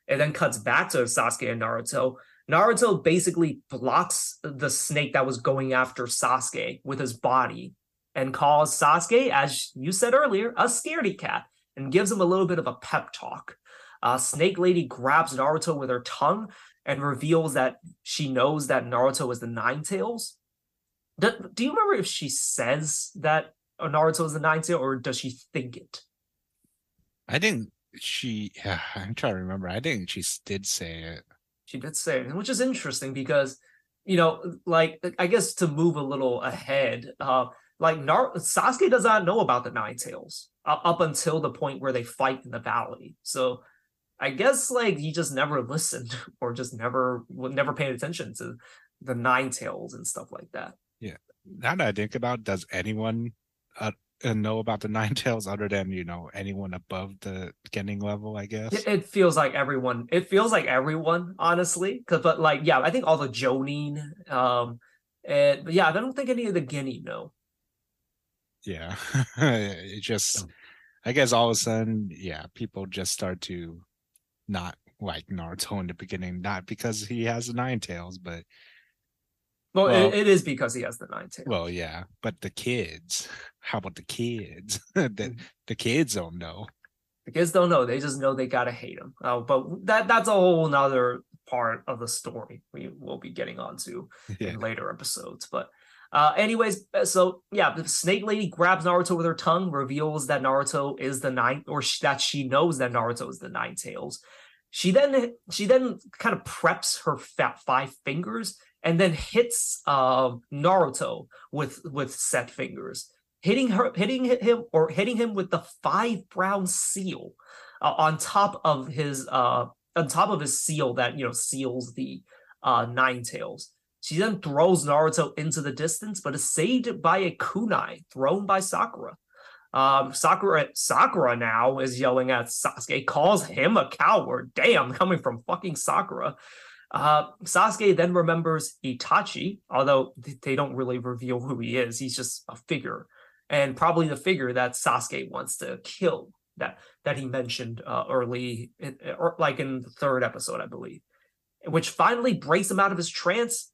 It then cuts back to Sasuke and Naruto. Naruto basically blocks the snake that was going after Sasuke with his body and calls Sasuke, as you said earlier, a scaredy cat and gives him a little bit of a pep talk. Uh, snake Lady grabs Naruto with her tongue and reveals that she knows that Naruto is the Nine Tails. Do, do you remember if she says that Naruto is the Nine Tail, or does she think it? I think she. Yeah, *sighs* I'm trying to remember. I think she did say it. She did say it, which is interesting because, you know, like I guess to move a little ahead, uh, like Nar- Sasuke does not know about the Nine Tails uh, up until the point where they fight in the valley. So I guess like he just never listened *laughs* or just never never paid attention to the Nine Tails and stuff like that. Now that I think about, it, does anyone uh, uh, know about the *laughs* Nine Tails other than you know anyone above the beginning level? I guess. It, it feels like everyone. It feels like everyone, honestly. Cause, but like, yeah, I think all the Jonin, um, and but yeah, I don't think any of the Genin know. Yeah, *laughs* it just. I guess all of a sudden, yeah, people just start to not like Naruto in the beginning, not because he has the Nine Tails, but Well, Well- it, it is because he has the nine tails. well, yeah, but the kids. *laughs* How about the kids? *laughs* the the kids don't know. The kids don't know; they just know they gotta hate him. Uh, but that that's a whole nother part of the story we will be getting onto *laughs* Yeah. in later episodes. But uh, anyways, uh, so yeah, the Snake Lady grabs Naruto with her tongue, reveals that Naruto is the nine, or sh- that she knows that Naruto is the Nine Tails. She then she then kind of preps her fat five fingers and then hits um, Naruto with with set fingers, hitting her, hitting him, or hitting him with the five brown seal uh, on top of his uh on top of his seal that you know seals the uh nine tails. She then throws Naruto into the distance, but is saved by a kunai thrown by Sakura. Um, Sakura Sakura now is yelling at Sasuke, calls him a coward. Damn, coming from fucking Sakura. Uh, Sasuke then remembers Itachi, although they don't really reveal who he is. He's just a figure, and probably the figure that Sasuke wants to kill. That that he mentioned uh, early, in, or like in the third episode, I believe, which finally breaks him out of his trance.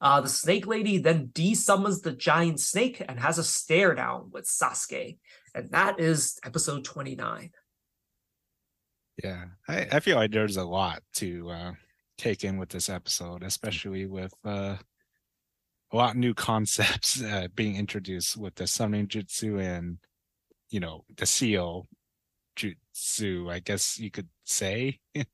Uh, the snake lady then desummons the giant snake and has a stare down with Sasuke, and that is episode twenty nine. Yeah, I, I feel like there's a lot to uh, take in with this episode, especially with uh, a lot of new *laughs* concepts uh, being introduced with the summoning jutsu and you know the seal jutsu. I guess you could say. *laughs* I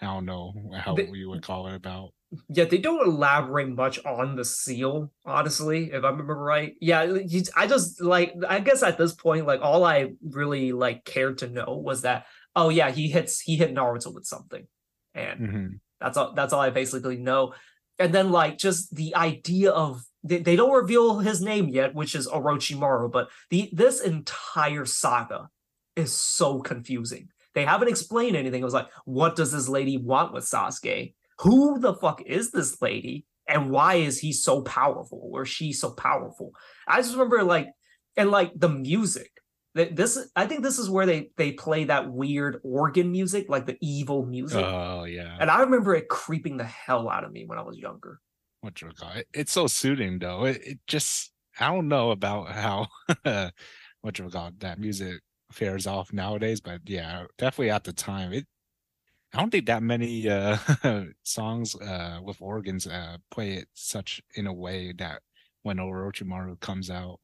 don't know how They- you would call it about. Yeah, they don't elaborate much on the seal, honestly, if I remember right. Yeah, I just like I guess at this point, like all I really like cared to know was that oh yeah, he hits he hit Naruto with something. And Mhm. That's all that's all I basically know. And then like just the idea of they, they don't reveal his name yet, which is Orochimaru, but the this entire saga is so confusing. They haven't explained anything. It was like, what does this lady want with Sasuke? Who the fuck is this lady? And why is he so powerful? Or she so powerful? I just remember like, and like the music. Th- This I think this is where they they play that weird organ music, like the evil music. Oh yeah, And I remember it creeping the hell out of me when I was younger. what you call it? It's so soothing though. It, it just I don't know about how *laughs* what you call it, that music fares off nowadays, but yeah, definitely at the time it. I don't think that many uh *laughs* songs uh with organs uh play it such in a way that when Orochimaru comes out.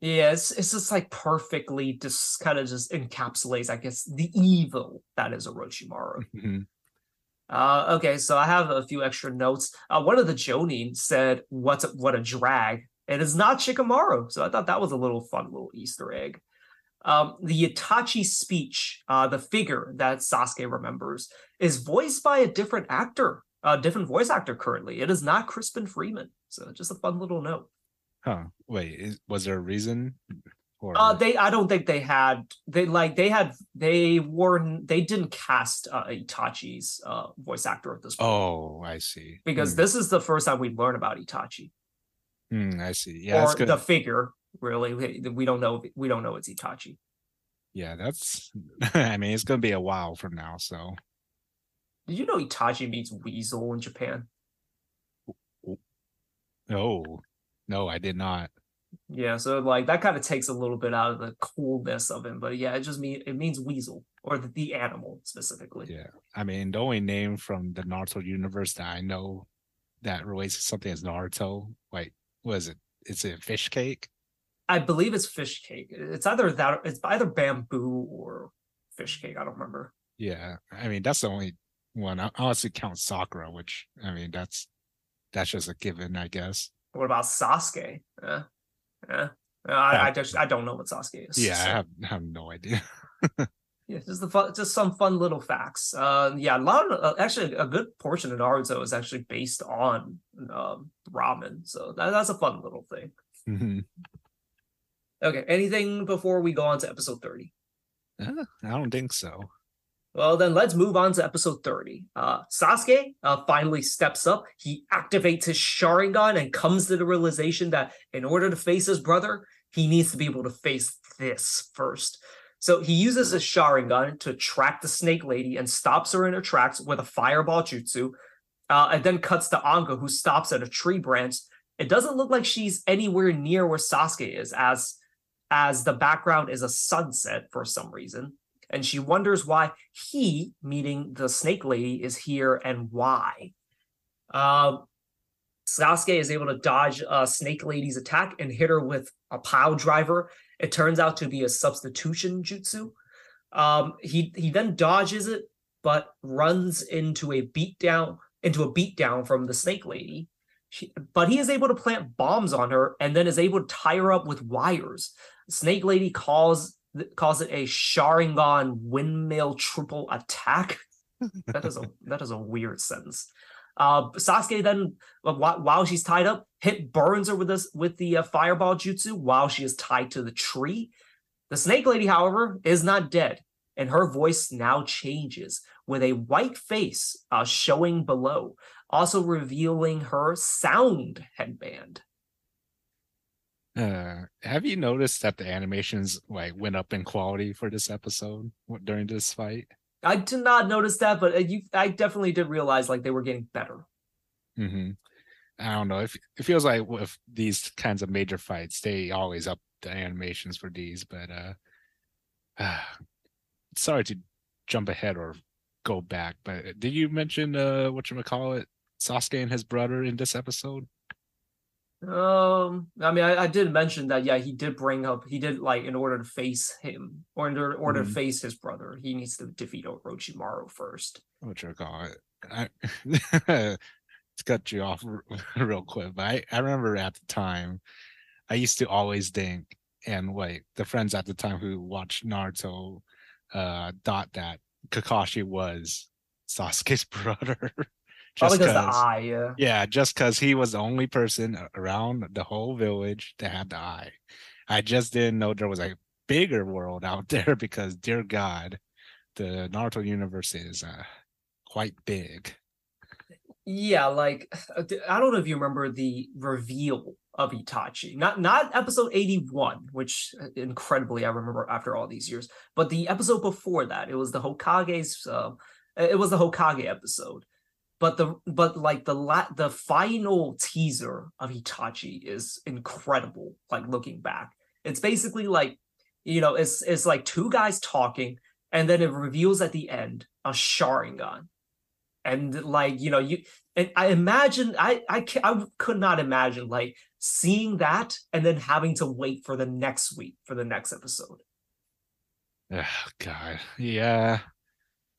Yeah, it's it's just like perfectly just kind of just encapsulates, I guess, the evil that is Orochimaru. Mhm. Uh, okay, so I have a few extra notes. Uh, one of the Jonin said, "What's a, what a drag?" and It is not Shikamaru, so I thought that was a little fun little Easter egg. Um, the Itachi speech, uh, the figure that Sasuke remembers, is voiced by a different actor, a different voice actor currently. It is not Crispin Freeman, so just a fun little note. Huh. Wait, is, was there a reason? Or Uh, they I don't think they had they like they had they weren't they didn't cast uh, Itachi's uh voice actor at this point oh, I see. because Hmm, this is the first time we learn about Itachi hmm, I see. Yeah, or the figure. Really, we, we don't know. We don't know it's Itachi. Yeah, that's. *laughs* I mean, it's gonna be a while from now, so. Did you know Itachi means weasel in Japan? Oh, no, I did not. Yeah, so like that kind of takes a little bit out of the coolness of him, but yeah, it just mean it means weasel or the, the animal specifically. Yeah, I mean, the only name from the Naruto universe that I know that relates to something as Naruto, like, was it? Is it fish cake? I believe it's fish cake. It's either that, it's either bamboo or fish cake. I don't remember. Yeah, I mean, that's the only one. I I honestly count Sakura, which I mean, that's that's just a given, I guess. What about Sasuke? Yeah, yeah. I, I just I don't know what Sasuke is. Yeah, I have, I have no idea. *laughs* yeah. Just the fun, just some fun little facts. Uh, yeah, a lot of uh, actually a good portion of Naruto is actually based on um, ramen, so that, that's a fun little thing. Mhm. Okay. Anything before we go on to episode 30? Uh, I don't think so. Well, then let's move on to episode 30. Uh, Sasuke uh, finally steps up. He activates his Sharingan and comes to the realization that in order to face his brother, he needs to be able to face this first. So he uses his Sharingan to track the Snake Lady and stops her in her tracks with a Fireball Jutsu, uh, and then cuts to Anko, who stops at a tree branch. It doesn't look like she's anywhere near where Sasuke is, as as the background is a sunset for some reason and she wonders why he, meaning the snake lady, is here and why. Uh, Sasuke is able to dodge uh, Snake Lady's attack and hit her with a pile driver. It turns out to be a substitution jutsu. Um, he he then dodges it, but runs into a beatdown into a beatdown from the Snake Lady. She, but he is able to plant bombs on her and then is able to tie her up with wires. Snake Lady calls calls it a Sharingan windmill triple attack. *laughs* that is a that is a weird sentence. Uh, Sasuke then, while she's tied up, hit burns her with this with the uh, fireball jutsu while she is tied to the tree. The snake lady, however, is not dead, and her voice now changes with a white face uh, showing below, also revealing her sound headband. Uh, have you noticed that the animations like went up in quality for this episode during this fight? I did not notice that, but uh, you, I definitely did realize like they were getting better. Mm-hmm. I don't know. If it feels like with these kinds of major fights, they always up the animations for these. But uh, *sighs* uh sorry to jump ahead or go back, but did you mention uh what you call it, Sasuke and his brother in this episode? Um, I mean, I, I, did mention that. Yeah, he did bring up. He did like in order to face him, or in order, mm-hmm. to face his brother, he needs to defeat Orochimaru first. Which I call it? I, *laughs* to cut you off *laughs* real quick, but I, I remember at the time, I used to always think, and like the friends at the time who watched Naruto, uh, thought that Kakashi was Sasuke's *laughs* brother. Just Probably because the eye, yeah. Yeah, just because he was the only person around the whole village to have the eye. I just didn't know there was a bigger world out *laughs* there because, dear God, the Naruto universe is uh, quite big. Yeah, like I don't know if you remember the reveal of Itachi. Not not episode 81, which uh, incredibly I remember after all these years, but the episode before that. It was the Hokage's uh, it was the Hokage episode but the but like the la- the final teaser of Itachi is incredible. Like looking back, it's basically like you know it's it's like two guys talking, and then it reveals at the end a Sharingan, and like you know you and I imagine I I I could not imagine like seeing that and then having to wait for the next week for the next episode. Oh God, yeah.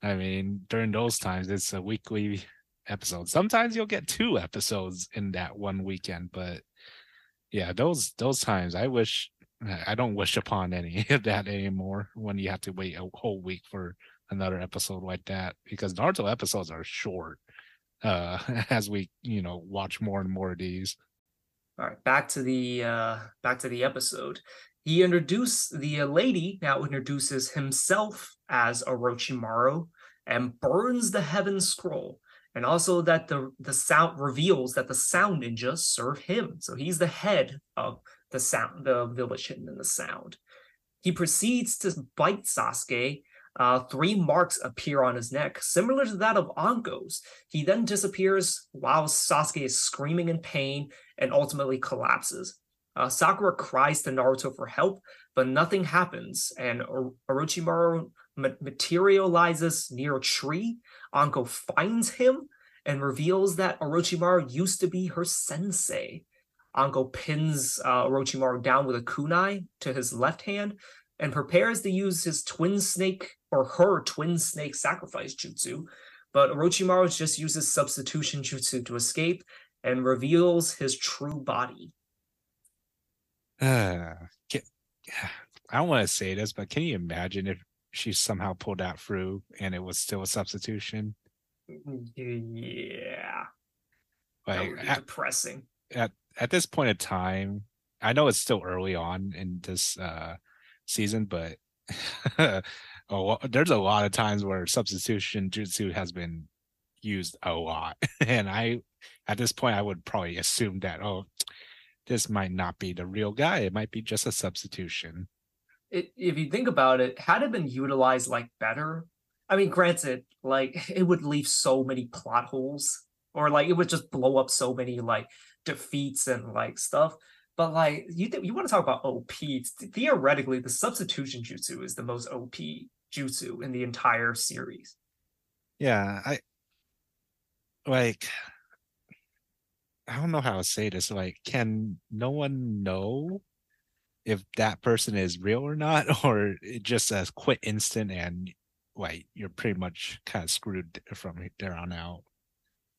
I mean, during those times, it's a weekly episodes. Sometimes you'll get two episodes in that one weekend, but yeah, those those times I wish I don't wish upon any *laughs* of that anymore when you have to wait a whole week for another episode like that because Naruto episodes are short uh *laughs* as we, you know, watch more and more of these. All right, back to the uh back to the episode. He introduced the uh, lady now introduces himself as Orochimaru and burns the heaven scroll and also that the the sound reveals that the sound ninjas serve him. So he's the head of the sound the village hidden in the sound. He proceeds to bite sasuke. Uh, three marks appear on his neck. Similar to that of anko's he then disappears while sasuke is screaming in pain and ultimately collapses. Uh, sakura cries to naruto for help but nothing happens. And orochimaru materializes near a tree Anko finds him and reveals that Orochimaru used to be her sensei. Anko pins uh, Orochimaru down with a kunai to his left hand and prepares to use his twin snake or her twin snake sacrifice jutsu. But Orochimaru just uses substitution jutsu to escape and reveals his true body. Uh, can, *sighs* I don't want to say this, but can you imagine if she somehow pulled that through and it was still a substitution. Yeah. Like at, depressing. At at this point in time, I know it's still early on in this uh season, but *laughs* oh, there's a lot of times where substitution jutsu has been used a lot, *laughs* and I at this point I would probably assume that oh, this might not be the real guy. It might be just a substitution. It, if you think about it, had it been utilized like better, I mean, granted, like *laughs* it would leave so many plot holes, or like it would just blow up so many like defeats and like stuff. But like you th- you want to talk about OP? Theoretically, the substitution jutsu is the most OP jutsu in the entire series. Yeah, I like I don't know how to say this. Like, can no one know if that person is real or not, *laughs* or just a quit instant and like you're pretty much kind of screwed from there on out?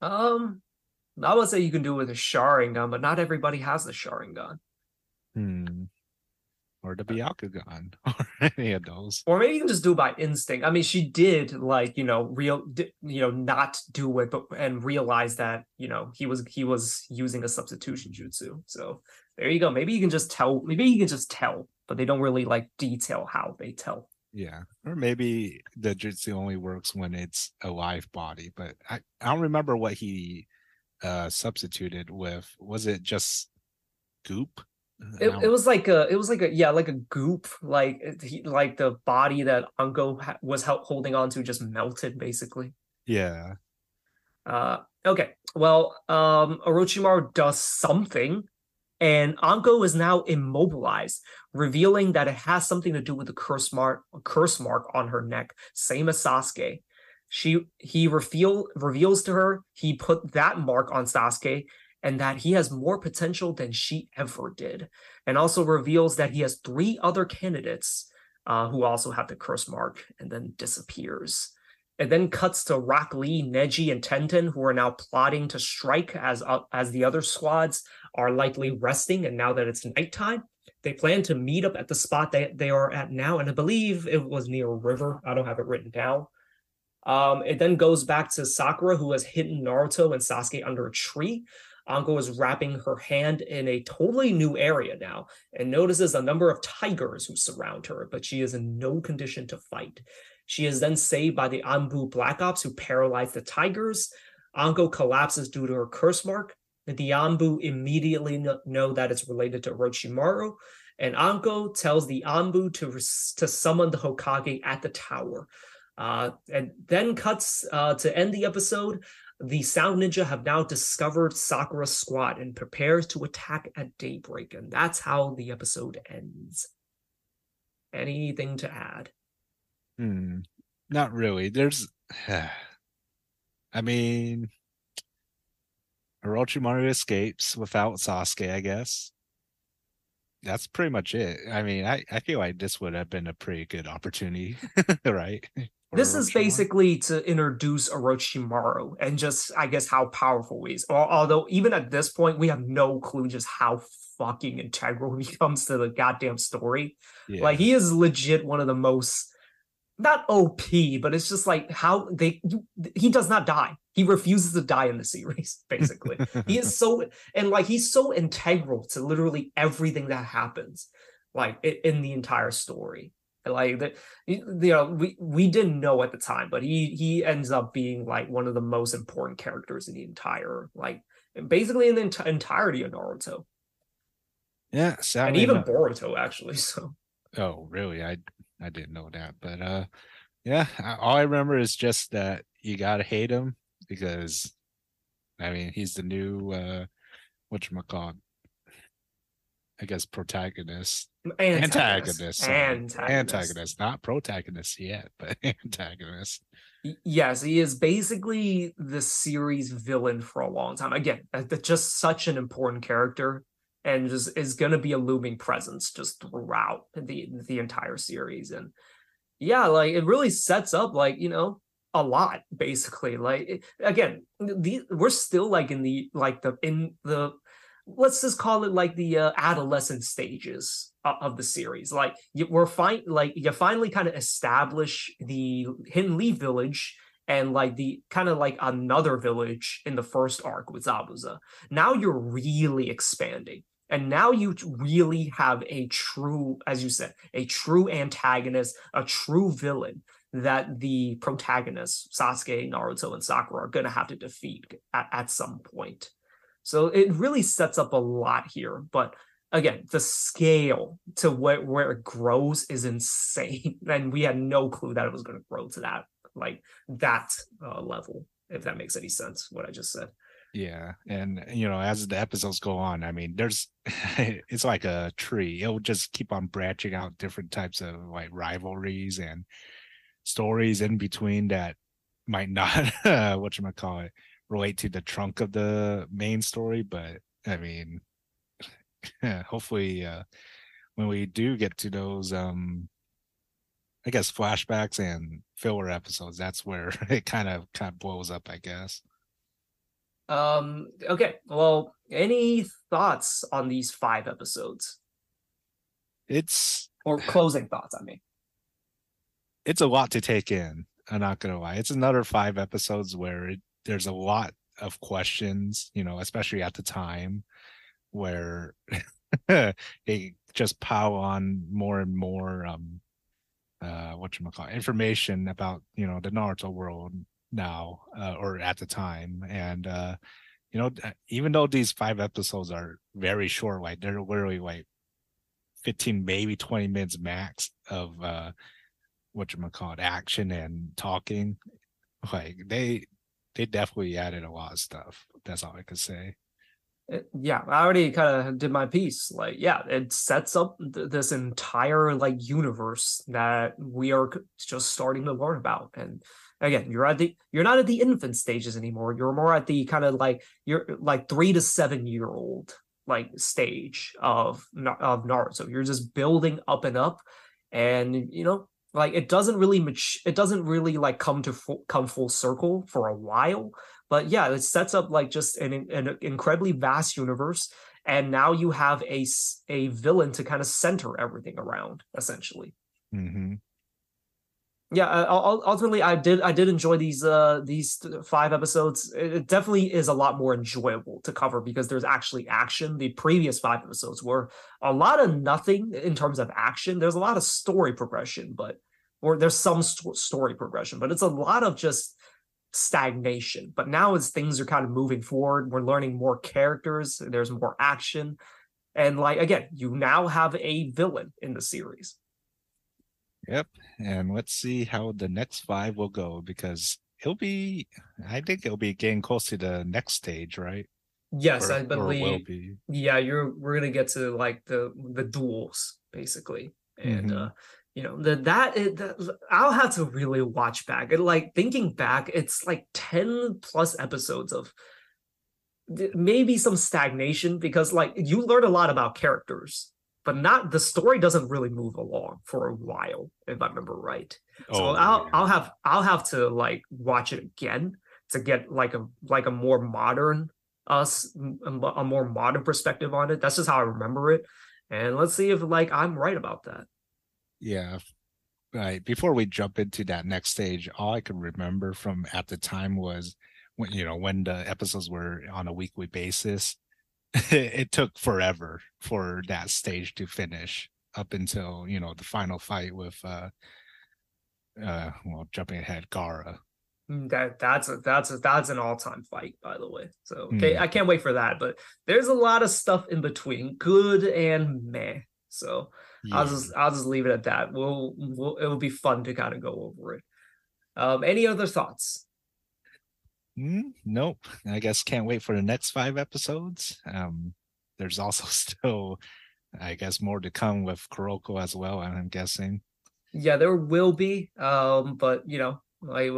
Um, I would say you can do it with a Sharingan, but not everybody has the Sharingan. Hmm. Or the Byakugan, *laughs* or any of those. Or maybe you can just do it by instinct. I mean, she did like you know real, you know, not do it, but and realize that you know he was he was using a substitution jutsu. So there you go. Maybe you can just tell. Maybe you can just tell, but they don't really like detail how they tell. Yeah, or maybe the jutsu only works when it's a live body. But I I don't remember what he uh substituted with. Was it just goop? It, it was like a it was like a yeah like a goop like he, like the body that Anko ha- was holding on to just melted basically. Yeah. Uh okay. Well, um Orochimaru does something and Anko is now immobilized, revealing that it has something to do with the curse mark curse mark on her neck, same as Sasuke. She he reveal reveals to her he put that mark on Sasuke and that he has more potential than she ever did, and also reveals that he has three other candidates uh, who also have the curse mark, and then disappears. It then cuts to Rock Lee, Neji, and Tenten, who are now plotting to strike as uh, as the other squads are likely resting. And now that it's nighttime, they plan to meet up at the spot that they are at now. And I believe it was near a river. I don't have it written down. Um, it then goes back to Sakura, who has hidden Naruto and Sasuke under a tree. Anko is wrapping her hand in a totally new area now and notices a number of tigers who surround her, but she is in no condition to fight. She is then saved by the Anbu Black Ops who paralyze the tigers. Anko collapses due to her curse mark. The Anbu immediately know that it's related to Orochimaru, and Anko tells the Anbu to, to summon the Hokage at the tower. Uh, and then cuts uh, to end the episode the Sound Ninja have now discovered Sakura's squad and prepares to attack at daybreak. And that's how the episode ends. Anything to add? Hmm. Not really. There's *sighs* I mean Orochimaru escapes without Sasuke, I guess. That's pretty much it. I mean, I, I feel like this would have been a pretty good opportunity, *laughs* right? this is basically to introduce Orochimaru and just, I guess, how powerful he is. Although, even at this point, we have no clue just how fucking integral he *laughs* comes to the goddamn story. Yeah. Like, he is legit one of the most, not OP, but it's just like how they, he does not die. He refuses to die in the series, *laughs* basically. he is so, and like, he's so integral to literally everything that happens, like, in the entire story. Like that you know we we didn't know at the time but he he ends up being like one of the most important characters in the entire like basically in the ent- entirety of naruto. Yeah and even boruto actually *laughs* so. Oh really? I i didn't know that but uh yeah all i remember is just that you gotta hate him because i mean he's the new uh what you call I guess protagonist, antagonist, antagonist, antagonist, not protagonist yet, *laughs* but antagonist. Yes, he is basically the series villain for a long time. Again, just such an important character, and just is going to be a looming presence just throughout the the entire series. And yeah, like it really sets up like you know a lot basically. Like again, the we're still like in the like the in the let's just call it like the uh, adolescent stages of the series. Like you, we're fine, like you finally kind of establish the Hidden Leaf Village and like the kind of like another village in the first arc with Zabuza. Now you're really expanding. And now you really have a true, as you said, a true antagonist, a true villain that the protagonists, Sasuke, Naruto, and Sakura, are going to have to defeat at, at some point. So it really sets up a lot here. But again, the scale to where, where it grows is insane. *laughs* And we had no clue that it was going to grow to that, like that uh, level, if that makes any sense, what I just said. Yeah, and you know, as the episodes go on, I mean, there's *laughs* it's like a tree. It'll just keep on branching out different types of like rivalries and stories in between that might not *laughs* what you might call it relate to the trunk of the main story. But I mean, *laughs* hopefully, uh, when we do get to those, um, I guess flashbacks and filler episodes, that's where *laughs* it kind of kind of blows up. I guess. Um, okay. Well, any thoughts on these five episodes? It's or closing thoughts, I mean. It's a lot to take in. I'm not gonna lie. It's another five episodes where it, there's a lot of questions, you know, especially at the time where *laughs* they just pile on more and more um uh what you call information about you know the Naruto world now uh, or at the time. And uh you know even though these five episodes are very short like they're literally like 15 maybe 20 minutes max of uh what you call it action and talking like they they definitely added a lot of stuff. That's all i could say yeah i already kind of did my piece like yeah it sets up th- this entire like universe that we are just starting to learn about and again you're at the you're not at the infant stages anymore you're more at the kind of like you're like three to seven year old like stage of of naruto. You're just building up and up and you know like it doesn't really mat- it doesn't really like come to come full circle for a while but yeah it sets up like just an, an incredibly vast universe and now you have a a villain to kind of center everything around essentially. Mm-hmm. Yeah uh, ultimately i did i did enjoy these uh these five episodes. It definitely is a lot more enjoyable to cover because there's actually action. The previous five episodes were a lot of nothing in terms of action. There's a lot of story progression but or there's some st- story progression but it's a lot of just stagnation but now as things are kind of moving forward we're learning more characters there's more action and like again you now have a villain in the series Yep. And let's see how the next five will go because he'll be, I think it'll be getting close to the next stage, right? Yes, or, I believe. Be. Yeah, you're we're gonna get to like the the duels basically, and mm-hmm. uh you know that, that I'll have to really watch back. And like thinking back, it's like ten plus episodes of maybe some stagnation because like you learn a lot about characters but not the story doesn't really move along for a while if i remember right oh, so i'll yeah. i'll have i'll have to like watch it again to get like a like a more modern us a more modern perspective on it that's just how i remember it and let's see if like i'm right about that yeah right before we jump into that next stage all i can remember from at the time was when you know when the episodes were on a weekly basis *laughs* it took forever for that stage to finish up until you know the final fight with uh uh well jumping ahead Gaara. Mm, that that's a, that's a, that's an all-time fight by the way. So okay, mm. I can't wait for that. But there's a lot of stuff in between, good and meh. So yeah. I'll just I'll just leave it at that. We'll, we'll it will be fun to kind of go over it. Um, any other thoughts? Mm, nope. I guess can't wait for the next five episodes. Um, there's *laughs* also still, I guess, more to come with Kuroko as well. I'm guessing. Yeah, there will be. Um, but you know, like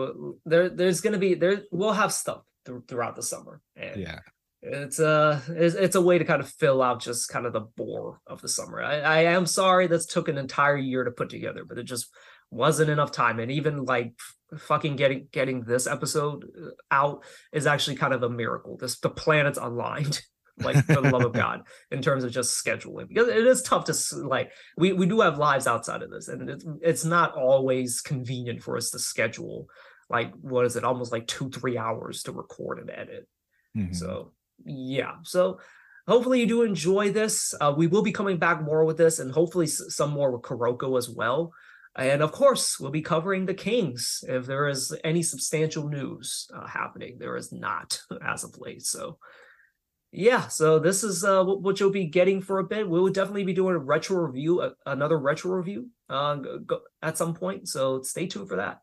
there, there's gonna be there. We'll have stuff th- throughout the summer. And yeah. It's a it's, it's a way to kind of fill out just kind of the bore of the summer. I, I am sorry this took an entire year to put together, but it just wasn't enough time. And even like fucking getting getting this episode uh, out is actually kind of a miracle. This the planets aligned. *laughs* like for the love of God, in terms of just scheduling, because it is tough to like we we do have lives outside of this, and it's it's not always convenient for us to schedule like what is it, almost like two three hours to record and edit. Mm-hmm. So yeah, so hopefully you do enjoy this. Uh, we will be coming back more with this, and hopefully some more with Kuroko as well. And of course, we'll be covering the Kings if there is any substantial news uh, happening. There is not *laughs* as of late. So, yeah, so this is uh, what you'll be getting for a bit. We will definitely be doing a retro review, another retro review uh, go, at some point. So stay tuned for that.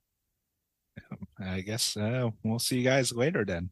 I guess uh, we'll see you guys later then.